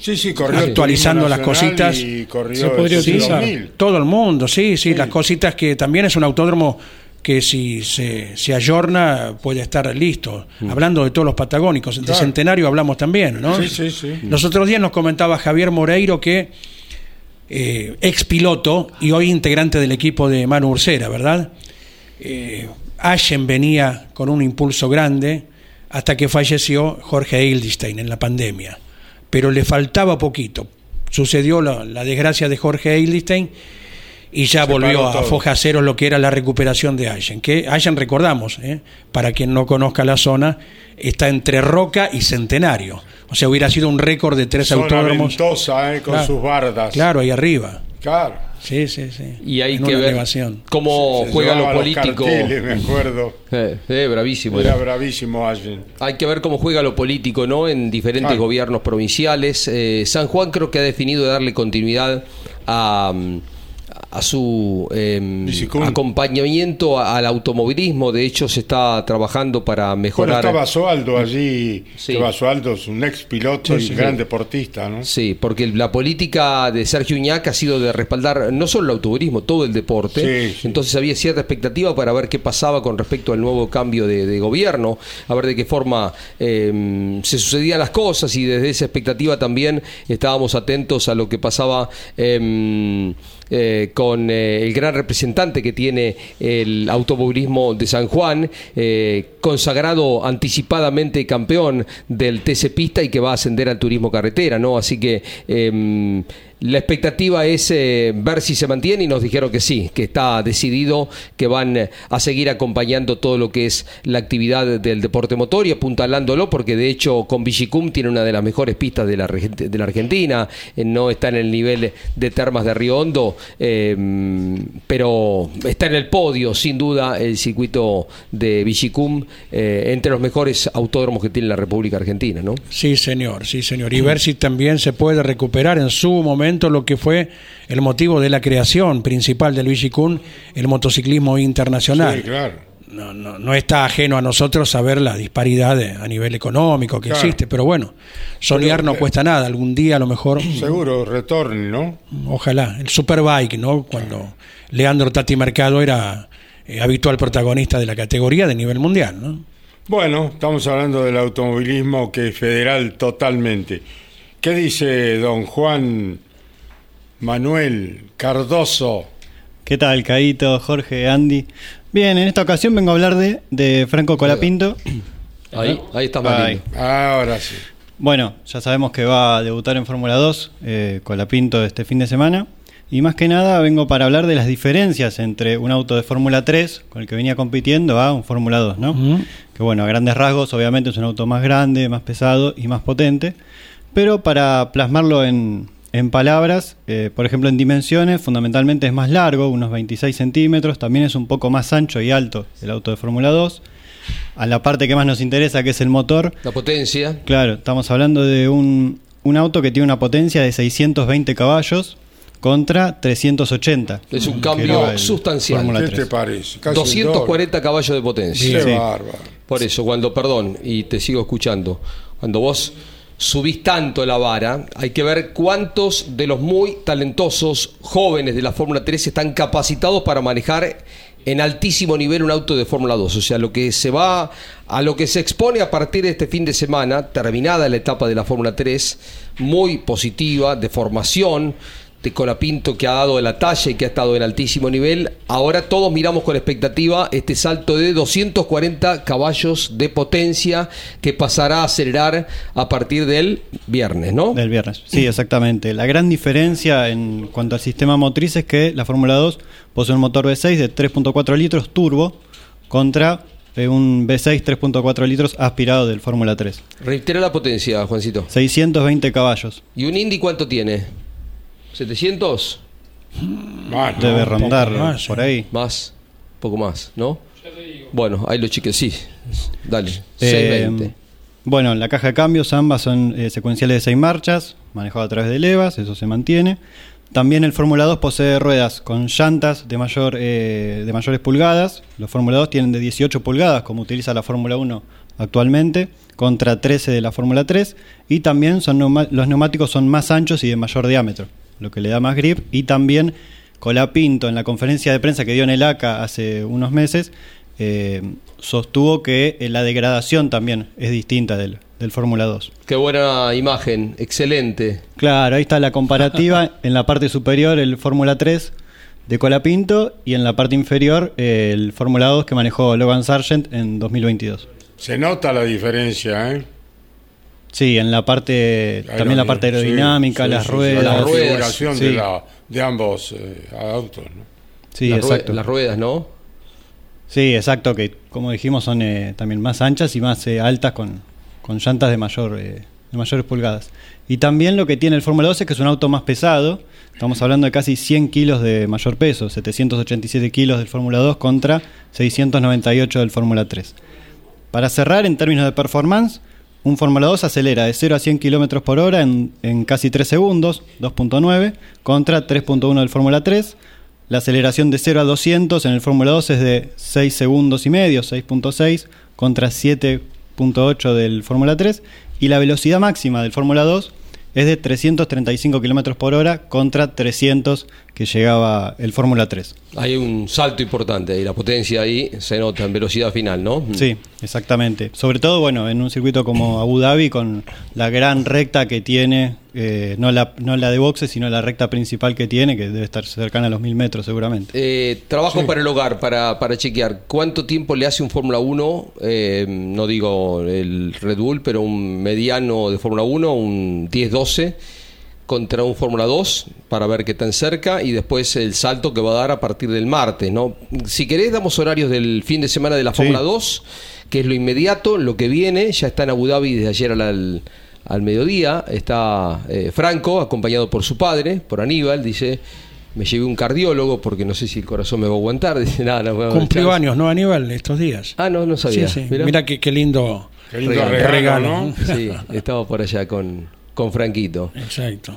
Sí, sí, corrió el Actualizando las cositas. Y corrió Se podría utilizar. 2000. todo el mundo, sí, sí, las cositas que también es un autódromo que si se, se ayorna puede estar listo. Hablando de todos los patagónicos, de. Centenario hablamos también, ¿no? Sí, sí, sí. Los otros días nos comentaba Javier Moreiro que eh, ex piloto y hoy integrante del equipo de Manu Ursera, ¿verdad? Eh, Allen venía con un impulso grande hasta que falleció Jorge Hildestein en la pandemia, pero le faltaba poquito. Sucedió la, la desgracia de Jorge Hildestein y ya Se volvió a foja cero lo que era la recuperación de Allen. Que Allen, recordamos, ¿eh? para quien no conozca la zona, está entre Roca y Centenario. O sea, hubiera sido un récord de tres Zona autódromos. ventosa, eh, con Claro. sus bardas. Claro, ahí arriba. Claro. Sí, sí, sí. Y hay En que una ver elevación. cómo Se juega lo político. carteles, me acuerdo. Eh, eh, bravísimo. Era era. bravísimo Allen. Hay que ver cómo juega lo político, ¿no? En diferentes Claro. gobiernos provinciales. Eh, San Juan creo que ha definido darle continuidad a, mm, a su eh, Bicicún. acompañamiento al automovilismo. De hecho, se está trabajando para Bueno, mejorar. está Basualdo allí. Sí. que Basualdo es un ex piloto Sí, y sí, gran sí. deportista, ¿no? Sí, porque la política de Sergio Uñac ha sido de respaldar no solo el automovilismo, todo el deporte. Sí, sí. Entonces había cierta expectativa para ver qué pasaba con respecto al nuevo cambio de, de gobierno, a ver de qué forma eh, se sucedían las cosas y desde esa expectativa también estábamos atentos a lo que pasaba. eh, eh, con eh, el gran representante que tiene el automovilismo de San Juan, eh, consagrado anticipadamente campeón del TC Pista y que va a ascender al turismo carretera, ¿no? Así que em, la expectativa es eh, ver si se mantiene y nos dijeron que sí, que está decidido, que van eh, a seguir acompañando todo lo que es la actividad del deporte motor y apuntalándolo porque de hecho con Vigicum tiene una de las mejores pistas de la, de la Argentina, eh, no está en el nivel de Termas de Río Hondo, eh, pero está en el podio sin duda el circuito de Vigicum eh, entre los mejores autódromos que tiene la República Argentina, ¿no? Sí, señor, sí, señor. Y ver si también se puede recuperar en su momento lo que fue el motivo de la creación principal del Vigicún, el motociclismo internacional. Sí, claro. no, no, no está ajeno a nosotros saber la disparidad de- a nivel económico que Claro. existe, pero bueno, soñar Pero, no eh, cuesta nada, algún día a lo mejor, Seguro, retorne, ¿no? ojalá, el Superbike, ¿no? Cuando Leandro Tati Mercado era eh, habitual protagonista de la categoría de nivel mundial, ¿no? Bueno, estamos hablando del automovilismo que es federal totalmente. ¿Qué dice don Juan Manuel Cardoso? ¿Qué tal, Caito, Jorge, Andy? Bien, en esta ocasión vengo a hablar de, de Franco Colapinto. Ahí, ahí está lindo. Ahora sí. Bueno, ya sabemos que va a debutar en Fórmula 2 eh, Colapinto este fin de semana. Y más que nada vengo para hablar de las diferencias entre un auto de Fórmula 3 con el que venía compitiendo a un Fórmula 2, ¿no? Que bueno, a grandes rasgos obviamente es un auto más grande, más pesado y más potente. Pero para plasmarlo en, en palabras, eh, por ejemplo en dimensiones, fundamentalmente es más largo, unos 26 centímetros, también es un poco más ancho y alto el auto de Fórmula 2. A la parte que más nos interesa, que es el motor, La potencia. Claro, estamos hablando de un, un auto que tiene una potencia de 620 caballos contra 380. Es un cambio sustancial. ¿Qué 3. te parece? Casi el 240 caballos de potencia. Qué Sí. bárbaro. Por eso, cuando, perdón, y te sigo escuchando, cuando vos subís tanto la vara, hay que ver cuántos de los muy talentosos jóvenes de la Fórmula 3 están capacitados para manejar en altísimo nivel un auto de Fórmula 2. O sea, lo que se va, a lo que se expone a partir de este fin de semana, terminada la etapa de la Fórmula 3, muy positiva, de formación, de Colapinto que ha dado de la talla y que ha estado en altísimo nivel. Ahora todos miramos con expectativa este salto de 240 caballos de potencia que pasará a acelerar a partir del viernes, ¿no? Del viernes. Sí, exactamente. La gran diferencia en cuanto al sistema motriz es que la Fórmula 2 posee un motor V6 de 3.4 litros turbo contra eh, un V6 3.4 litros aspirado del Fórmula 3. Reitera la potencia, Juancito. 620 caballos. ¿Y un Indy cuánto tiene? ¿700? Bueno, Debe rondar más, por ¿eh? ahí. Más, poco más, ¿no? Bueno, ahí los chiques, sí. Dale, Eh, 620. bueno, la caja de cambios ambas son eh, secuenciales de 6 marchas, manejado a través de levas, eso se mantiene. También el Fórmula 2 posee ruedas con llantas de, mayor, eh, de mayores pulgadas. Los Fórmula 2 tienen de 18 pulgadas, como utiliza la Fórmula 1 actualmente, contra 13 de la Fórmula 3. Y también son neuma- los neumáticos son más anchos y de mayor diámetro, lo que le da más grip. Y también Colapinto, en la conferencia de prensa que dio en el ACA hace unos meses, eh, sostuvo que eh, la degradación también es distinta del, del Fórmula 2. Qué buena imagen, excelente. Claro, ahí está la comparativa. en la parte superior el Fórmula 3 de Colapinto y en la parte inferior eh, el Fórmula 2 que manejó Logan Sargent en 2022. Se nota la diferencia, ¿eh? Sí, en la parte también la parte aerodinámica, sí, las sí, ruedas. La configuración sí. de, la- de ambos eh, autos, ¿no? Sí, las, exacto. las ruedas, ¿no? Sí, exacto, que como dijimos son eh, también más anchas y más eh, altas con, con llantas de mayor eh, de mayores pulgadas. Y también lo que tiene el Fórmula 2 es que es un auto más pesado. Estamos hablando de casi 100 kilos de mayor peso, 787 kilos del Fórmula 2 contra 698 del Fórmula 3. Para cerrar, en términos de performance, un Fórmula 2 acelera de 0 a 100 kilómetros por hora en, en casi 3 segundos, 2.9, contra 3.1 del Fórmula 3. La aceleración de 0 a 200 en el Fórmula 2 es de 6 segundos y medio, 6.6, contra 7.8 del Fórmula 3. Y la velocidad máxima del Fórmula 2 es de 335 kilómetros por hora contra 300 que llegaba el Fórmula 3. Hay un salto importante y la potencia ahí se nota en velocidad final, ¿no? Sí, exactamente. Sobre todo, bueno, en un circuito como Abu Dhabi, con la gran recta que tiene, eh, no, la, no la de boxes, sino la recta principal que tiene, que debe estar cercana a los mil metros seguramente. Eh, trabajo para el hogar, para, para chequear. ¿Cuánto tiempo le hace un Fórmula 1? eh, no digo el Red Bull, pero un mediano de Fórmula 1, un 10-12, contra un Fórmula 2, para ver qué tan cerca, y después el salto que va a dar a partir del martes. ¿no? Si querés, damos horarios del fin de semana de la Sí. Fórmula 2, que es lo inmediato, lo que viene. Ya está en Abu Dhabi desde ayer al, al, mediodía. Está eh, Franco, acompañado por su padre, por Aníbal, dice. Me llevé un cardiólogo porque no sé si el corazón me va a aguantar. Dice, nada, no, Cumplió chance". años, ¿no, Aníbal, estos días? Ah, no, no sabía. sí, sí. Mirá. Mira qué, qué lindo. Qué lindo Regalo. regalo, Regalo. ¿no? Sí, estaba por allá con, con Franquito. Exacto.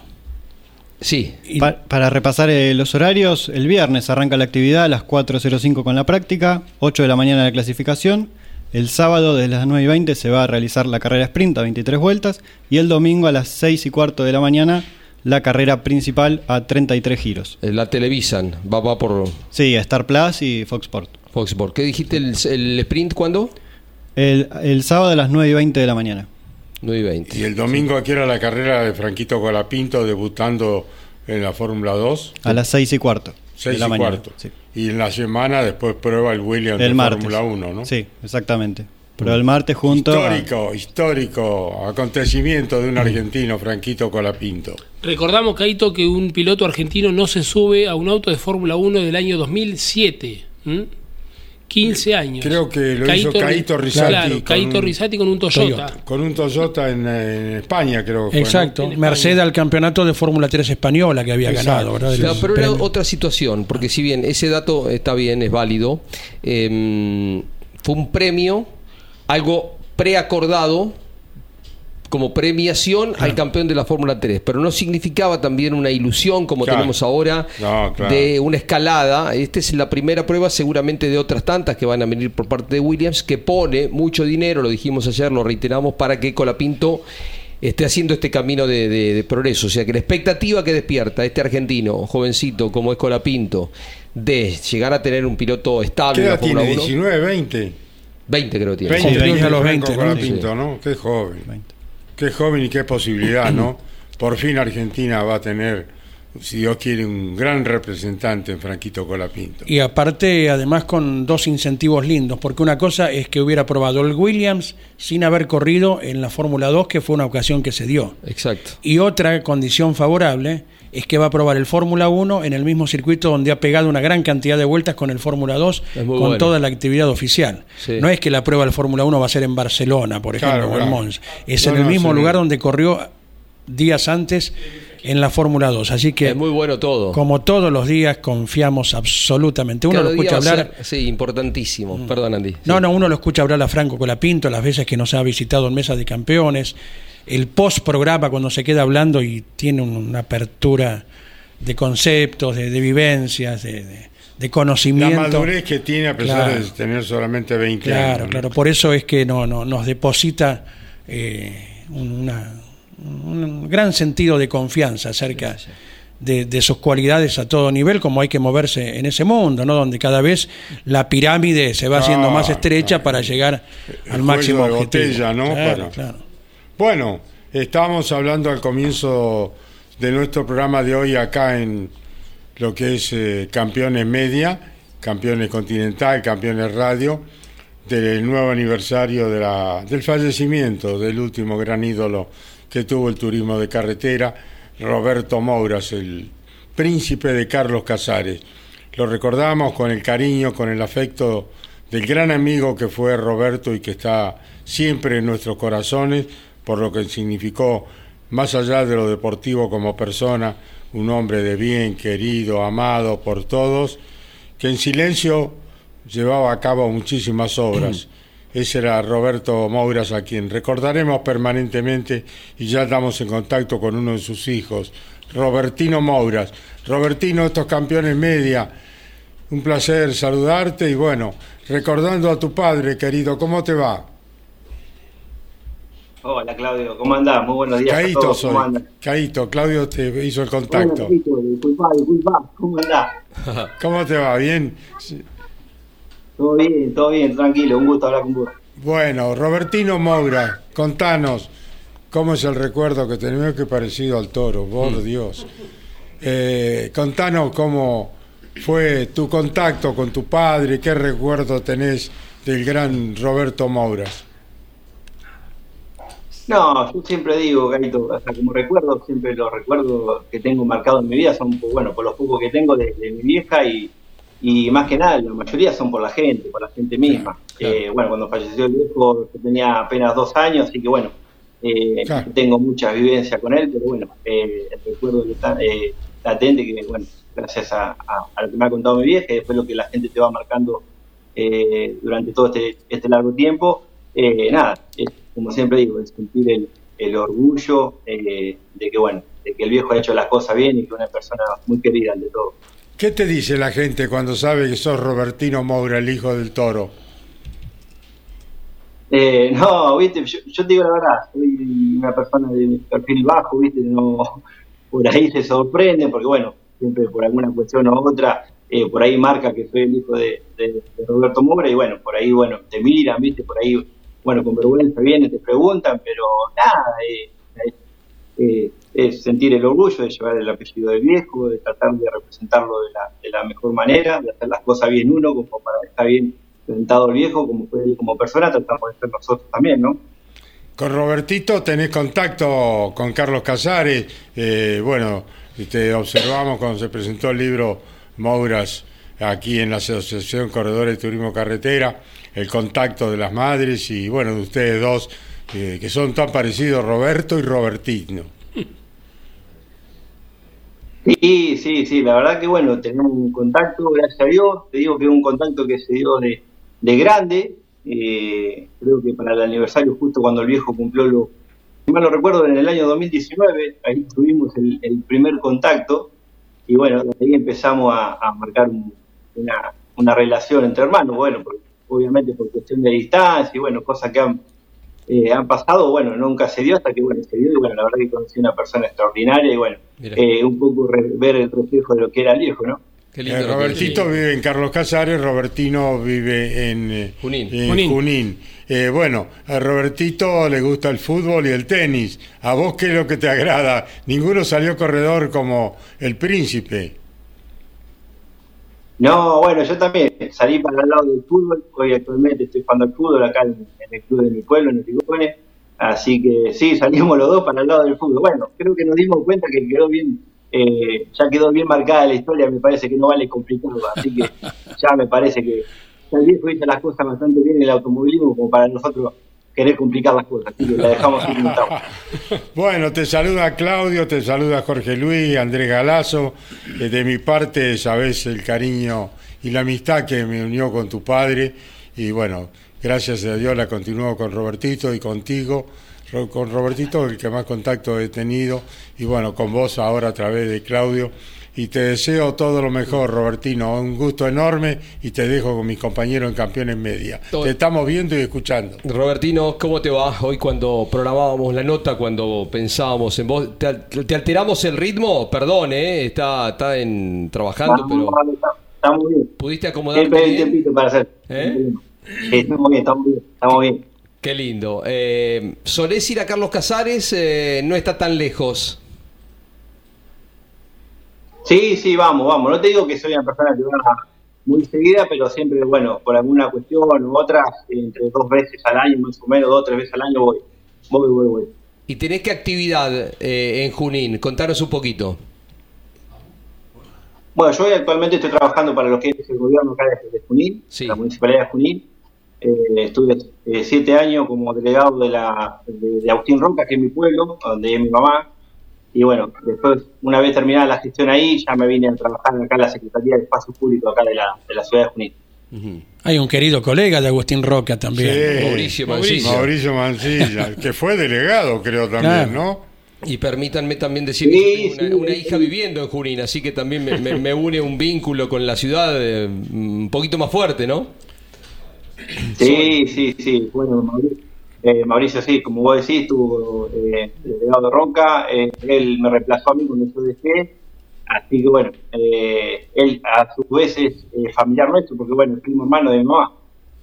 Sí. Y- Pa- para repasar eh, los horarios, el viernes arranca la actividad a las 4.05 con la práctica, 8 de la mañana la clasificación. El sábado desde las 9 y 20 se va a realizar la carrera sprint a 23 vueltas y el domingo a las 6 y cuarto de la mañana la carrera principal a 33 giros. La televisan, va, va por Sí, Star Plus y Fox Sport. Fox Sports. ¿Qué dijiste el, el sprint cuándo? El, el sábado a las 9 y 20 de la mañana. 9 y 20. Y el domingo aquí era la carrera de Franquito Colapinto debutando en la Fórmula 2, A las 6 y cuarto. 6 de la y mañana. cuarto. Sí. Y en la semana después prueba el Williams El de martes. Fórmula 1, ¿no? Sí, exactamente. Pero el martes junto a- Histórico, histórico acontecimiento de un argentino, Franquito Colapinto. Recordamos, Caito, que un piloto argentino no se sube a un auto de Fórmula 1 del año 2007. ¿m? 15 años. Creo que lo hizo Caito Rizzati Claro, con Caito un- Rizzati con un Toyota. Toyota. Con un Toyota en, en España, creo que fue. ¿no? Exacto, España. merced al campeonato de Fórmula 3 española que había Exacto. ganado, ¿verdad? Claro, pero era otra situación, porque si bien ese dato está bien, es válido, eh, fue un premio, algo preacordado como premiación al campeón de la Fórmula 3, pero no significaba también una ilusión como Claro. tenemos ahora No, claro. de una escalada. Esta es la primera prueba seguramente de otras tantas que van a venir por parte de Williams, que pone mucho dinero, lo dijimos ayer, lo reiteramos, para que Colapinto esté haciendo este camino de, de- de progreso. O sea que la expectativa que despierta este argentino, jovencito como es Colapinto, de llegar a tener un piloto estable ¿Qué en la tiene? 1, 19, 20. 20 creo que tiene. 20, Cumplió ya los Franco 20, ¿no? Colapinto, Sí. ¿no? Qué joven. Qué joven y qué posibilidad, ¿no? Por fin Argentina va a tener, si Dios quiere, un gran representante en Franquito Colapinto. Y aparte, además, con dos incentivos lindos, porque una cosa es que hubiera probado el Williams sin haber corrido en la Fórmula 2, que fue una ocasión que se dio. Exacto. Y otra condición favorable es que va a probar el Fórmula 1 en el mismo circuito donde ha pegado una gran cantidad de vueltas con el Fórmula 2, Es muy con bueno. toda la actividad oficial. Sí. No es que la prueba del Fórmula 1 va a ser en Barcelona, por ejemplo, Claro, o en. Mons. Es No, en el no, mismo sí. lugar donde corrió días antes en la Fórmula 2. Así que, Es muy bueno todo. como todos los días, confiamos absolutamente. Uno Cada lo escucha hablar. ser- sí, importantísimo. Perdón, Andy. No, Sí. no, uno lo escucha hablar a Franco Colapinto las veces que nos ha visitado en Mesa de Campeones, el post programa cuando se queda hablando y tiene un- una apertura de conceptos, de, de vivencias, de, de- de La conocimiento. madurez que tiene a pesar Claro. de tener solamente 20 Claro, años. ¿no? claro. Por eso es que no, no, nos deposita eh, un- una- un gran sentido de confianza acerca de, de sus cualidades a todo nivel, como hay que moverse en ese mundo, ¿no? Donde cada vez la pirámide se va haciendo más Claro, estrecha claro. para llegar El al máximo cuello de objetivo. botella, ¿no? Claro, Para- claro. Bueno, estábamos hablando al comienzo de nuestro programa de hoy acá en lo que es eh, Campeones Media, Campeones Continental, Campeones Radio, del nuevo aniversario del fallecimiento del último gran ídolo que tuvo el turismo de carretera, Roberto Mouras, el príncipe de Carlos Casares. Lo recordamos con el cariño, con el afecto del gran amigo que fue Roberto y que está siempre en nuestros corazones por lo que significó, más allá de lo deportivo como persona, un hombre de bien, querido, amado por todos, que en silencio llevaba a cabo muchísimas obras. Ese era Roberto Mouras, a quien recordaremos permanentemente y ya estamos en contacto con uno de sus hijos, Robertino Mouras. Robertino, estos campeones media, un placer saludarte y bueno, recordando a tu padre, querido, ¿cómo te va? Hola Claudio, ¿cómo andás? Muy buenos días a Caíto todos, ¿cómo soy. Caíto, Claudio te hizo el contacto. Bueno, disculpa, disculpa, ¿cómo andás? ¿Cómo te va? ¿Bien? Todo bien, todo bien, tranquilo, un gusto hablar con vos. Bueno, Robertino Moura, contanos cómo es el recuerdo que tenemos que parecido al toro, por Dios. Eh, contanos cómo fue tu contacto con tu padre, qué recuerdo tenés del gran Roberto Mouras. No, yo siempre digo, Gaito, o sea, como recuerdo, siempre los recuerdos que tengo marcados en mi vida son, pues, bueno, por los pocos que tengo de, de mi vieja y, y más que nada, la mayoría son por la gente, por la gente misma. Claro. Eh, bueno, cuando falleció el viejo yo tenía apenas dos años, así que bueno, eh, Claro. tengo mucha vivencia con él, pero bueno, eh, el recuerdo que está eh, latente, que bueno, gracias a, a- a lo que me ha contado mi vieja y después lo que la gente te va marcando eh, durante todo este, este largo tiempo, nada, es, como siempre digo, es sentir el, el orgullo eh, de que, bueno, de que el viejo ha hecho las cosas bien y que es una persona muy querida ante todo. ¿Qué te dice la gente cuando sabe que sos Robertino Moura, el hijo del toro? Eh, no, viste, yo, yo, te digo la verdad, soy una persona de perfil bajo, viste, no, por ahí se sorprende, porque bueno, siempre por alguna cuestión u otra, eh, por ahí marca que soy el hijo de, de, de, Roberto Moura y bueno, por ahí, bueno, te miran, viste, por ahí, bueno, con vergüenza vienen, te preguntan, pero nada, eh, eh, es sentir el orgullo de llevar el apellido del viejo, de tratar de representarlo de la, mejor manera, de hacer las cosas bien uno, como para estar bien presentado el viejo, como como persona, tratamos de ser nosotros también, ¿no? Con Robertito tenés contacto con Carlos Casares, eh, bueno, te observamos cuando se presentó el libro Mouras aquí en la Asociación Corredores de Turismo Carretera, el contacto de las madres y bueno, de ustedes dos, eh, que son tan parecidos, Roberto y Robertino. Sí, sí, sí, la verdad que bueno, tenemos un contacto, gracias a Dios, te digo que es un contacto que se dio de, de grande, eh, creo que para el aniversario justo cuando el viejo cumplió lo, si mal no recuerdo, en el año 2019, ahí tuvimos el, primer contacto. Y bueno, ahí empezamos a, marcar un, una, una, relación entre hermanos, bueno, por, obviamente por cuestión de distancia y bueno, cosas que han, eh, han pasado, bueno, nunca se dio hasta que bueno, se dio y bueno, la verdad que conocí una persona extraordinaria y bueno, eh, un poco re, ver el reflejo de lo que era el viejo, ¿no? Eh, Robertito vive en Carlos Casares, Robertino vive en eh, Junín. En Junín. Junín. Eh, bueno, a Robertito le gusta el fútbol y el tenis. ¿A vos qué es lo que te agrada? Ninguno salió corredor como el príncipe. No, bueno, yo también salí para el lado del fútbol. Hoy actualmente estoy jugando al fútbol acá en, en el club de mi pueblo, en el Tigones. Así que sí, salimos los dos para el lado del fútbol. Bueno, creo que nos dimos cuenta que quedó bien eh, ya quedó bien marcada la historia, me parece que no vale complicarlo, así que ya me parece que viejo hizo las cosas bastante bien en el automovilismo como para nosotros querer complicar las cosas, la dejamos Bueno, te saluda Claudio, te saluda Jorge Luis, Andrés Galazo, eh, de mi parte sabes el cariño y la amistad que me unió con tu padre. Y bueno, gracias a Dios la continúo con Robertito y contigo con Robertito, el que más contacto he tenido, y bueno, con vos ahora a través de Claudio. Y te deseo todo lo mejor, Robertino. Un gusto enorme y te dejo con mis compañeros en Campeones Media. Todo. Te estamos viendo y escuchando. Robertino, ¿cómo te va? Hoy cuando programábamos la nota, cuando pensábamos en vos, ¿te, te alteramos el ritmo? Perdón, ¿eh? Está, está en, trabajando, pero... Estamos bien. ¿Pudiste acomodar bien? para hacer. ¿Eh? Estamos bien, estamos bien, estamos bien. Qué lindo. Eh, ¿Solés ir a Carlos Casares? Eh, no está tan lejos. Sí, sí, vamos, vamos. No te digo que soy una persona que va muy seguida, pero siempre, bueno, por alguna cuestión u otra, entre dos veces al año, más o menos, dos o tres veces al año voy. Voy, voy, voy. ¿Y tenés qué actividad eh, en Junín? Contanos un poquito. Bueno, yo actualmente estoy trabajando para lo que es el gobierno acá de Junín, sí. la municipalidad de Junín. Eh, estuve eh, siete años como delegado de, la, de, de, Agustín Roca, que es mi pueblo, donde es mi mamá. Y bueno, después, una vez terminada la gestión ahí, ya me vine a trabajar acá en la Secretaría de Espacio Público acá de la, de la ciudad de Junín. Uh -huh. Hay un querido colega de Agustín Roca también. Sí, Mauricio Mancilla. Mauricio Mancilla, que fue delegado, creo también, claro. ¿no? Y permítanme también decir sí, que tengo una, sí, una, hija viviendo en Junín, así que también me, me, me une un vínculo con la ciudad eh, un poquito más fuerte, ¿no? Sí, sí, sí. Bueno, Mauricio, eh, Mauricio sí, como vos decís, estuvo eh, delegado de Roca. Eh, él me reemplazó a mí cuando yo dejé. Así que bueno, eh, él a su vez es eh, familiar nuestro, porque bueno, es primo hermano de mi mamá.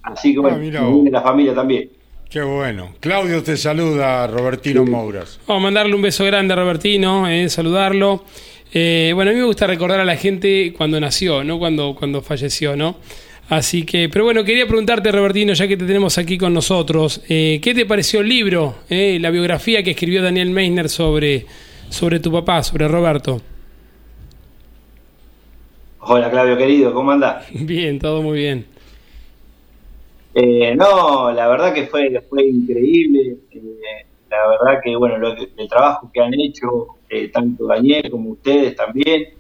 Así que bueno, ah, viene la familia también. Qué bueno. Claudio te saluda, Robertino sí. Mouras. Vamos a mandarle un beso grande a Robertino, eh, saludarlo. Eh, bueno, a mí me gusta recordar a la gente cuando nació, no cuando, cuando falleció, ¿no? Así que, pero bueno, quería preguntarte, Robertino, ya que te tenemos aquí con nosotros, eh, ¿qué te pareció el libro, eh, la biografía que escribió Daniel Meissner sobre, sobre tu papá, sobre Roberto? Hola, Claudio, querido, ¿cómo andás? Bien, todo muy bien. Eh, no, la verdad que fue, fue increíble. Eh, la verdad que, bueno, lo, el trabajo que han hecho, tanto Daniel como ustedes también,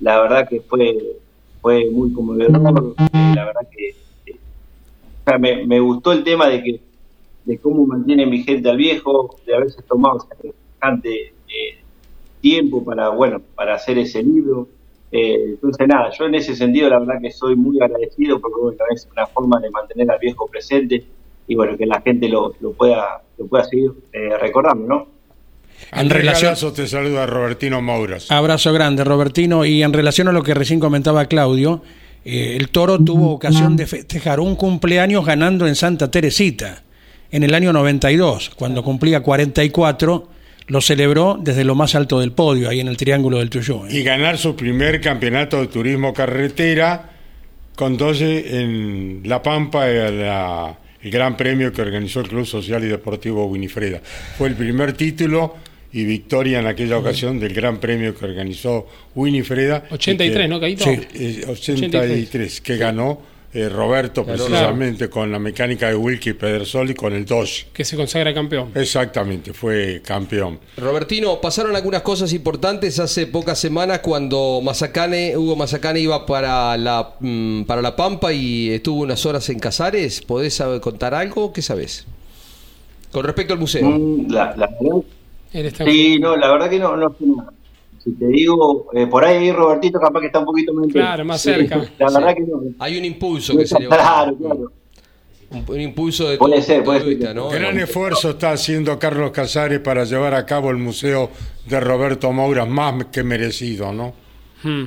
la verdad que fue fue muy conmovedor. Eh, la verdad que eh, o sea, me, me, gustó el tema de que de cómo mantiene vigente al viejo, de haberse tomado semejante eh, tiempo para, bueno, para hacer ese libro. Eh, entonces, nada, yo en ese sentido la verdad que soy muy agradecido porque bueno, es una forma de mantener al viejo presente y bueno, que la gente lo, lo pueda, lo pueda seguir eh, recordando, ¿no? En relación- Galazo te saluda Robertino Mouras. Abrazo grande, Robertino. Y en relación a lo que recién comentaba Claudio, eh, el toro tuvo ocasión de festejar un cumpleaños ganando en Santa Teresita en el año 92, cuando cumplía 44. Lo celebró desde lo más alto del podio, ahí en el Triángulo del Tuyú. y ganar su primer campeonato de turismo carretera con 12 en La Pampa, el, la- el gran premio que organizó el Club Social y Deportivo Winifreda. Fue el primer título y victoria en aquella ocasión del gran premio que organizó Winifreda. 83, y que- ¿no, Caíto? Sí, eh, 83, que ganó eh, Roberto precisamente con la mecánica de Wilkie Pedersol y con el Dodge. Que se consagra campeón. Exactamente, fue campeón. Robertino, pasaron algunas cosas importantes hace pocas semanas cuando Mazacane, Hugo Mazacane iba para la, mm, para la Pampa y estuvo unas horas en Casares. ¿Podés saber- contar algo? ¿Qué sabes? Con respecto al museo. Mm, La, Sí, no, la verdad que no, no sé nada. Si te digo, eh, por ahí Robertito capaz que está un poquito más. Claro, más Sí, cerca. La Sí. verdad que no. Hay un impulso que se le va Claro, claro. Un, un impulso de Puede todo ser, puede ser. ¿no? Gran esfuerzo está haciendo Carlos Casares para llevar a cabo el museo de Roberto Mouras, más que merecido, ¿no? Hmm.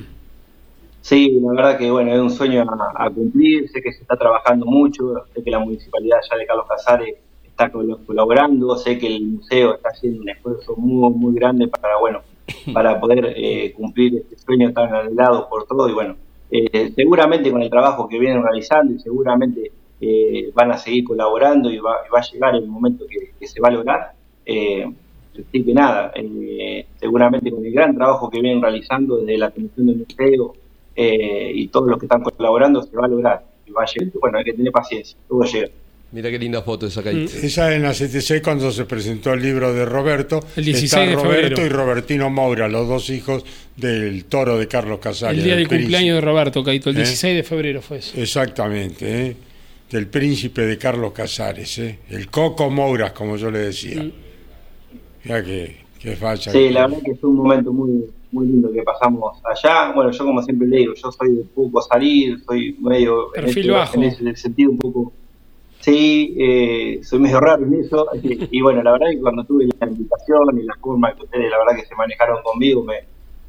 Sí, la verdad que bueno, es un sueño a, a cumplir, sé que se está trabajando mucho, sé que la municipalidad ya de Carlos Casares está col- colaborando, sé que el museo está haciendo un esfuerzo muy, muy grande para, bueno, para poder eh, cumplir este sueño tan anhelado por todo y bueno, eh, seguramente con el trabajo que vienen realizando y seguramente eh, van a seguir colaborando y va, y va a llegar el momento que, se va a lograr. Eh, así que nada, eh, seguramente con el gran trabajo que vienen realizando desde la atención del museo, eh, y todos los que están colaborando se va a lograr. Y va a llegar. Bueno, hay que tener paciencia, todo llega. Mira qué linda foto esa Caíto. Esa en la CTC cuando se presentó el libro de Roberto. El 16 está de Roberto febrero. y Robertino Moura, los dos hijos del toro de Carlos Casares. El día del cumpleaños de Roberto, Caito. El ¿Eh? 16 de febrero fue eso. Exactamente, ¿eh? del príncipe de Carlos Casares, ¿eh? el Coco Mouras, como yo le decía. Mm. Mira que, que facha. Sí, la verdad que fue un momento muy muy lindo que pasamos allá. Bueno, yo como siempre le digo, yo soy de poco salir, soy medio... en Perfil este- bajo. En ese sentido un poco... Sí, eh, soy medio raro en eso. Y, y bueno, la verdad que cuando tuve la invitación y la forma que ustedes, la verdad que se manejaron conmigo, me,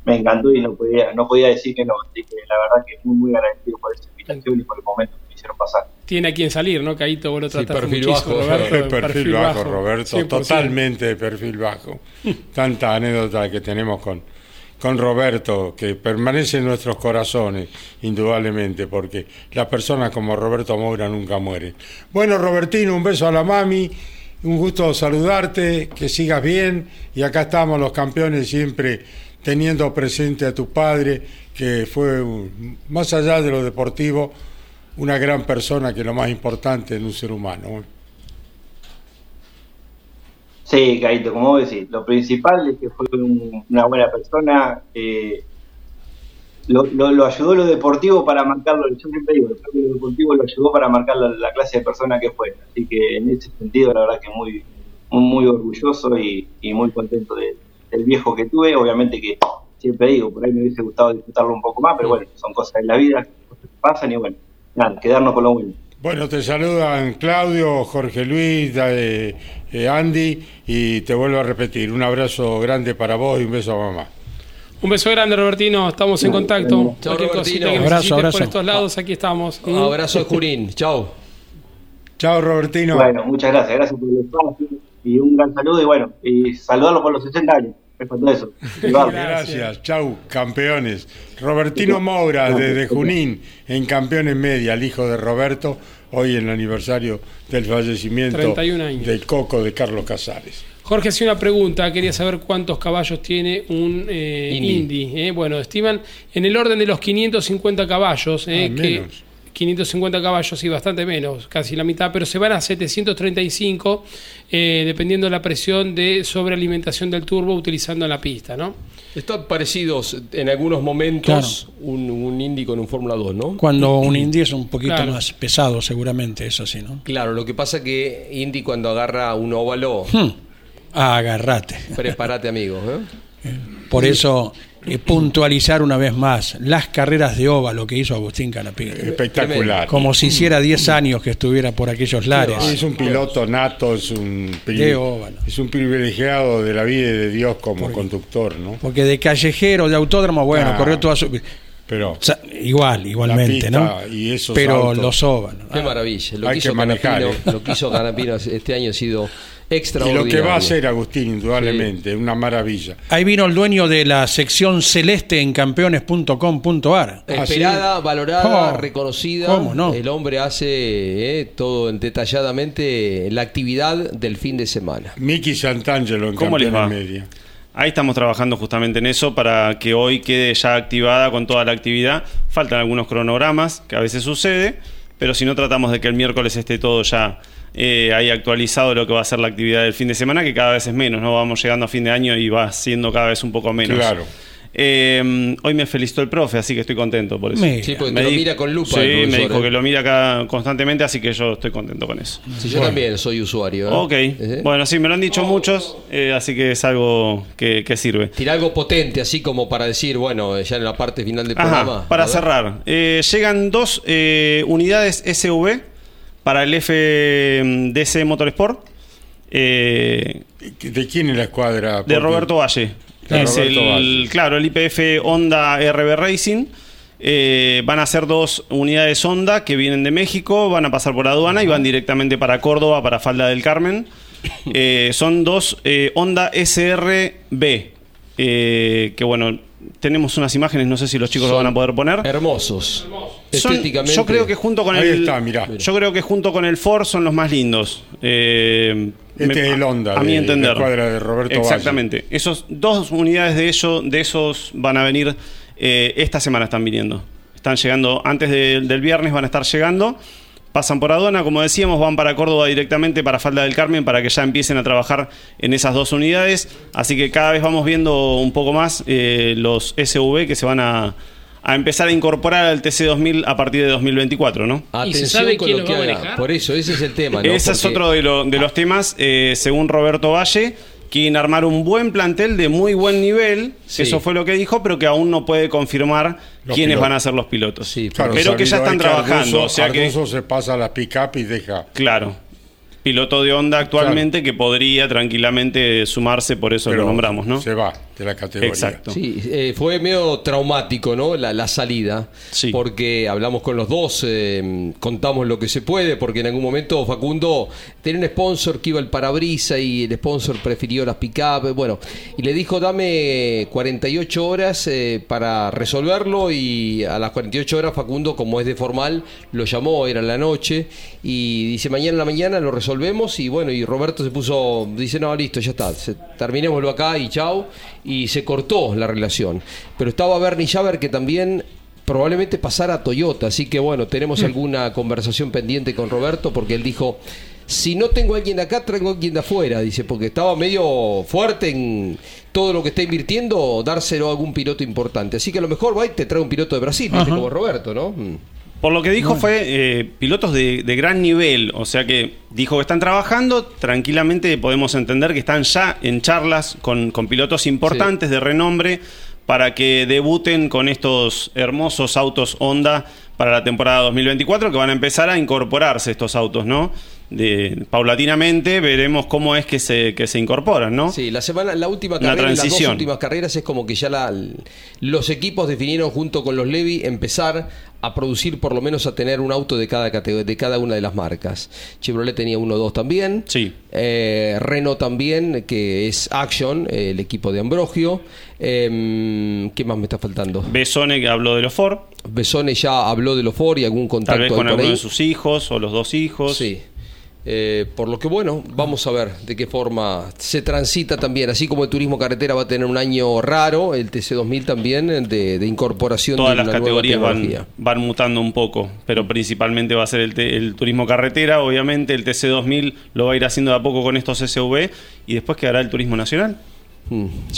me encantó y no podía, no podía decir que no. Así que la verdad que muy, muy agradecido por esa invitación y por el momento que me hicieron pasar. Tiene a quien salir, ¿no, Caito? Vos lo Sí, trataste perfil muchísimo, bajo, Roberto. perfil, bajo, Roberto, 100%. totalmente de perfil bajo. Tanta anécdota que tenemos con, con Roberto, que permanece en nuestros corazones, indudablemente, porque las personas como Roberto Moura nunca mueren. Bueno, Robertino, un beso a la mami, un gusto saludarte, que sigas bien, y acá estamos los campeones siempre teniendo presente a tu padre, que fue, más allá de lo deportivo, una gran persona, que es lo más importante en un ser humano. Sí, Caito, como vos decís, lo principal es que fue un- una buena persona. eh, lo, lo- lo ayudó lo deportivo para marcarlo. Yo siempre digo, lo deportivo lo ayudó para marcar la, la clase de persona que fue. Así que en ese sentido, la verdad que muy, muy, muy orgulloso y, y muy contento de- del viejo que tuve. Obviamente que siempre digo, por ahí me hubiese gustado disfrutarlo un poco más, pero bueno, son cosas de la vida, cosas que pasan y bueno, nada, quedarnos con lo bueno. Bueno, te saludan Claudio, Jorge Luis, eh, eh, Andy y te vuelvo a repetir, un abrazo grande para vos y un beso a mamá. Un beso grande, Robertino. Estamos en contacto. Cualquier Robertino. que Abrazo, abrazo. por estos lados, aquí estamos. ¿Mm? Abrazo de Junín. Chao. Chao Robertino. Bueno, muchas gracias, gracias por el espacio y un gran saludo y bueno, y saludarlo por los 60 años. Eso. Gracias, chau, campeones. Robertino Moura, desde Junín, en Campeones Media, el hijo de Roberto, hoy en el aniversario del fallecimiento 31 años. del coco de Carlos Casares. Jorge hacía una pregunta, quería saber cuántos caballos tiene un eh, Indy. Indy. eh. Bueno, estiman en el orden de los 550 caballos, eh, Ah, que menos. 550 caballos, y bastante menos, casi la mitad, pero se van a 735, eh, dependiendo de la presión de sobrealimentación del turbo utilizando en la pista, ¿no? Están parecidos en algunos momentos un, un Indy con un Fórmula 2, ¿no? Cuando un Indy es un poquito Claro. más pesado, seguramente, es así, ¿no? Claro, lo que pasa que Indy cuando agarra un óvalo, Hmm. Agarrate. prepárate amigo. ¿eh? Por eso, eh, puntualizar una vez más las carreras de OVA, lo que hizo Agustín Canapino. Espectacular. Como si hiciera 10 años que estuviera por aquellos lares. Es un piloto nato, es un, óvalo. es un privilegiado de la vida y de Dios como conductor, ¿no? Porque de callejero, de autódromo, bueno, Ah. corrió toda su. Pero O sea, igual, igualmente, pista ¿no? y esos Pero autos. los óvalos. Qué maravilla. Lo Hay que hizo que manejar, Canapino, eh. lo que hizo Canapino este año ha sido y extraordinario. lo que va a hacer Agustín, indudablemente, una maravilla. Ahí vino el dueño de la sección celeste en campeones.com.ar. Esperada, valorada, Oh, reconocida. ¿cómo no? El hombre hace eh, todo detalladamente la actividad del fin de semana. Miki Santangelo en ¿Cómo les Campeones va? Media. Ahí estamos trabajando justamente en eso para que hoy quede ya activada con toda la actividad. Faltan algunos cronogramas, que a veces sucede, pero si no tratamos de que el miércoles esté todo ya eh, ahí actualizado lo que va a ser la actividad del fin de semana, que cada vez es menos, ¿no? Vamos llegando a fin de año y va siendo cada vez un poco menos. Claro. Eh, hoy me felicitó el profe, así que estoy contento por eso. Mira. Sí, porque Me te lo mira con lupa. Sí, el me dijo eh. que lo mira acá constantemente, así que yo estoy contento con eso. Sí, yo también soy usuario. ¿eh? Ok, ¿Eh? bueno, sí, me lo han dicho muchos, eh, así que es algo que, que sirve. Tira algo potente, así como para decir, bueno, ya en la parte final del Ajá, programa. para cerrar, eh, llegan dos eh, unidades SV para el FDC Motorsport eh, ¿De quién es la escuadra? de Roberto Valle. De es Roberto el, Valle. claro, el IPF Honda RB Racing. Eh, van a ser dos unidades Honda que vienen de México, van a pasar por aduana y van directamente para Córdoba, para Falda del Carmen. Eh, son dos eh, Honda SRB. que bueno, tenemos unas imágenes, no sé si los chicos lo van a poder poner. Hermosos. Son- Estéticamente. yo creo que junto con Ahí el está, mirá. yo creo que junto con el Ford son los más lindos Eh, Este es el Honda, a mi de- entender la escuadra de Roberto exactamente esos dos unidades de ellos de esos van a venir eh, esta semana están viniendo están llegando antes de- del viernes van a estar llegando pasan por aduana como decíamos van para Córdoba directamente para Falda del Carmen para que ya empiecen a trabajar en esas dos unidades así que cada vez vamos viendo un poco más eh, los SV que se van a a empezar a incorporar al TC2000 a partir de 2024, ¿no? ¿Y se Atención sabe con quién lo lo que va a haga. Por eso, ese es el tema. ¿no? Ese es otro de, lo- de los temas, eh, según Roberto Valle, quieren armar un buen plantel de muy buen nivel, Sí. eso fue lo que dijo, pero que aún no puede confirmar Los quiénes pilotos. van a ser los pilotos. Sí, Claro, pero que ya están es trabajando, Arduzo- o sea que... Arduzo se pasa a la pick-up y deja. Claro. Piloto de Honda actualmente que podría tranquilamente sumarse, por eso pero lo nombramos, ¿no? Se va de la categoría. Exacto. Sí, eh, fue medio traumático, ¿no? La, la salida. Sí. Porque hablamos con los dos, eh, contamos lo que se puede, porque en algún momento Facundo tenía un sponsor que iba al parabrisa y el sponsor prefirió las pick-up. Bueno, y le dijo, dame 48 horas eh, para resolverlo. Y a las 48 horas, Facundo, como es de formal, lo llamó, era en la noche. Y dice, mañana en la mañana lo resolvemos. Y bueno, y Roberto se puso, dice, no, listo, ya está, se- terminémoslo acá y chau. Y se cortó la relación. Pero estaba Bernie Javer que también probablemente pasara a Toyota. Así que bueno, tenemos alguna conversación pendiente con Roberto porque él dijo, si no tengo a alguien de acá, traigo a alguien de afuera. Dice, porque estaba medio fuerte en todo lo que está invirtiendo, dárselo a algún piloto importante. Así que a lo mejor va y te trae un piloto de Brasil, ¿viste? como Roberto, ¿no? Por lo que dijo fue eh, pilotos de, de gran nivel, o sea que dijo que están trabajando, tranquilamente podemos entender que están ya en charlas con, con pilotos importantes de renombre para que debuten con estos hermosos autos Honda para la temporada 2024, que van a empezar a incorporarse estos autos, ¿no? De, paulatinamente veremos cómo es que se, que se incorporan, ¿no? Sí, la semana, la última carrera, las dos transición. últimas carreras es como que ya la- los equipos definieron junto con los Levi empezar a producir por lo menos a tener un auto de cada categoría, de cada una de las marcas. Chevrolet tenía uno o dos también. Sí. Eh, Renault también, que es Action, eh, el equipo de Ambrogio. Em, ¿Qué más me está faltando? Besone que habló de los Ford, Besone ya habló de los Ford y algún contacto tal vez con alguno de sus hijos o los dos hijos. Sí. Eh, por lo que bueno, vamos a ver de qué forma se transita también. Así como el turismo carretera va a tener un año raro, el TC2000 también eh, de, de incorporación Todas de las categorías van, mutando un poco, pero principalmente va a ser el, el turismo carretera, obviamente el TC2000 lo va a ir haciendo de a poco con estos SV y después quedará el turismo nacional.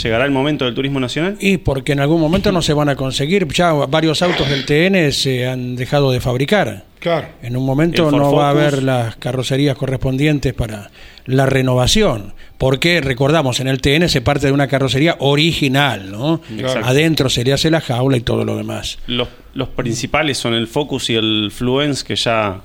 ¿Llegará el momento del turismo nacional? Y porque en algún momento no se van a conseguir. Ya varios autos del TN se han dejado de fabricar. Claro. En un momento no va a haber las carrocerías correspondientes para la renovación. Porque recordamos, en el TN se parte de una carrocería original, ¿no? Exacto. Adentro se le hace la jaula y todo lo demás. Los, los principales son el Focus y el Fluence que ya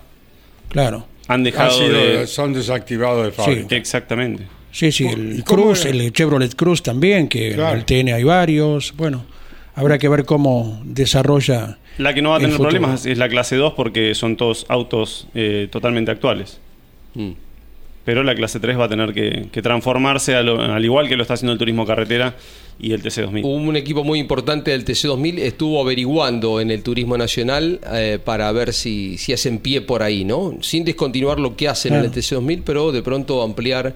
Claro. han Han dejado sido- de... son desactivados de fábrica. Exactamente. Sí, sí, ¿Y el Cruz, era? el Chevrolet Cruz también, que Claro. en el TN hay varios. Bueno, habrá que ver cómo desarrolla. La que no va a el tener problemas es la clase 2 porque son todos autos eh, totalmente actuales. Mm. Pero la clase 3 va a tener que, que transformarse lo- al igual que lo está haciendo el turismo carretera y el TC2000. Un equipo muy importante del TC2000 estuvo averiguando en el Turismo Nacional eh, para ver si, si hacen pie por ahí, ¿no? Sin descontinuar lo que hacen en el Claro. TC2000, pero de pronto ampliar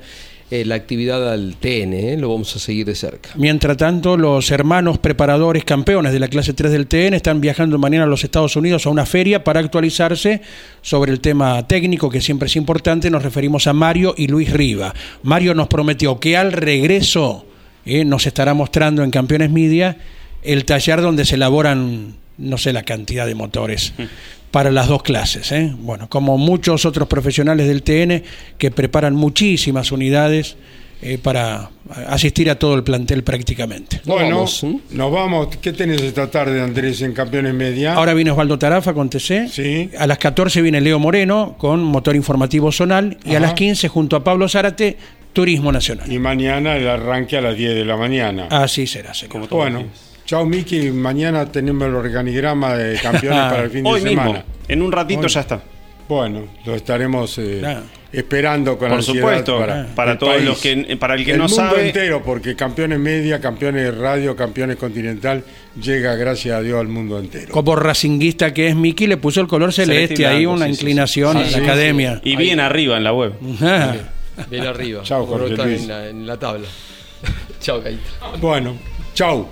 eh, la actividad al TN, ¿eh? Lo vamos a seguir de cerca. Mientras tanto, los hermanos preparadores campeones de la clase 3 del TN están viajando mañana a los Estados Unidos a una feria para actualizarse sobre el tema técnico, que siempre es importante. Nos referimos a Mario y Luis Riva. Mario nos prometió que al regreso eh, nos estará mostrando en Campeones Media el taller donde se elaboran, no sé la cantidad de motores. Para las dos clases. ¿eh? Bueno, como muchos otros profesionales del TN que preparan muchísimas unidades eh, para asistir a todo el plantel prácticamente. Bueno, vamos, ¿eh? nos vamos. ¿Qué tenés esta tarde, Andrés, en Campeones Media? Ahora viene Osvaldo Tarafa con TC. Sí. A las 14 viene Leo Moreno con motor informativo zonal. Y a las 15, junto a Pablo Zárate, Turismo Nacional. Y mañana el arranque a las 10 de la mañana. Así será, señor. Como todos bueno, días. Chao Miki. Mañana tenemos el organigrama de campeones para el fin de Hoy mismo, semana. en un ratito Hoy. ya está. Bueno, lo estaremos eh, Claro. esperando con Por ansiedad supuesto, para, para el todos país. los que- para el que el no mundo sabe- entero, porque Campeones Media, Campeones Radio, Campeones Continental llega, gracias a Dios, al mundo entero. Como racinguista que es Miki, le puso el color celeste, ahí una sí, sí, inclinación sí. a Sí, la sí, academia. Y bien arriba en la web. Ah. Bien arriba. Chao, Jorge Luis. en la, en la tabla. Chao, Caíto. Bueno, chau.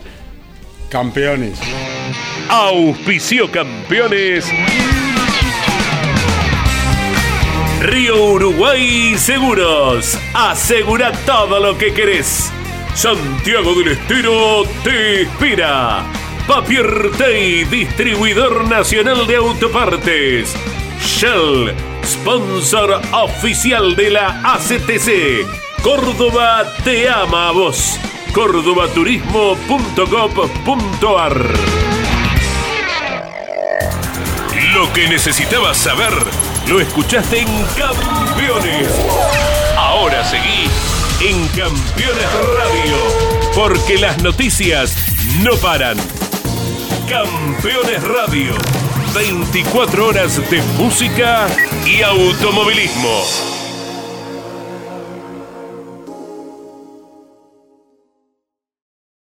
Campeones. Auspicio campeones. Río Uruguay Seguros. Asegura todo lo que querés. Santiago del Estero te espera. Papier Tay, distribuidor nacional de autopartes. Shell, sponsor oficial de la ACTC. Córdoba te ama a vos. cordobaturismo.gov.ar Lo que necesitabas saber lo escuchaste en Campeones. Ahora seguí en Campeones Radio, porque las noticias no paran. Campeones Radio, 24 horas de música y automovilismo.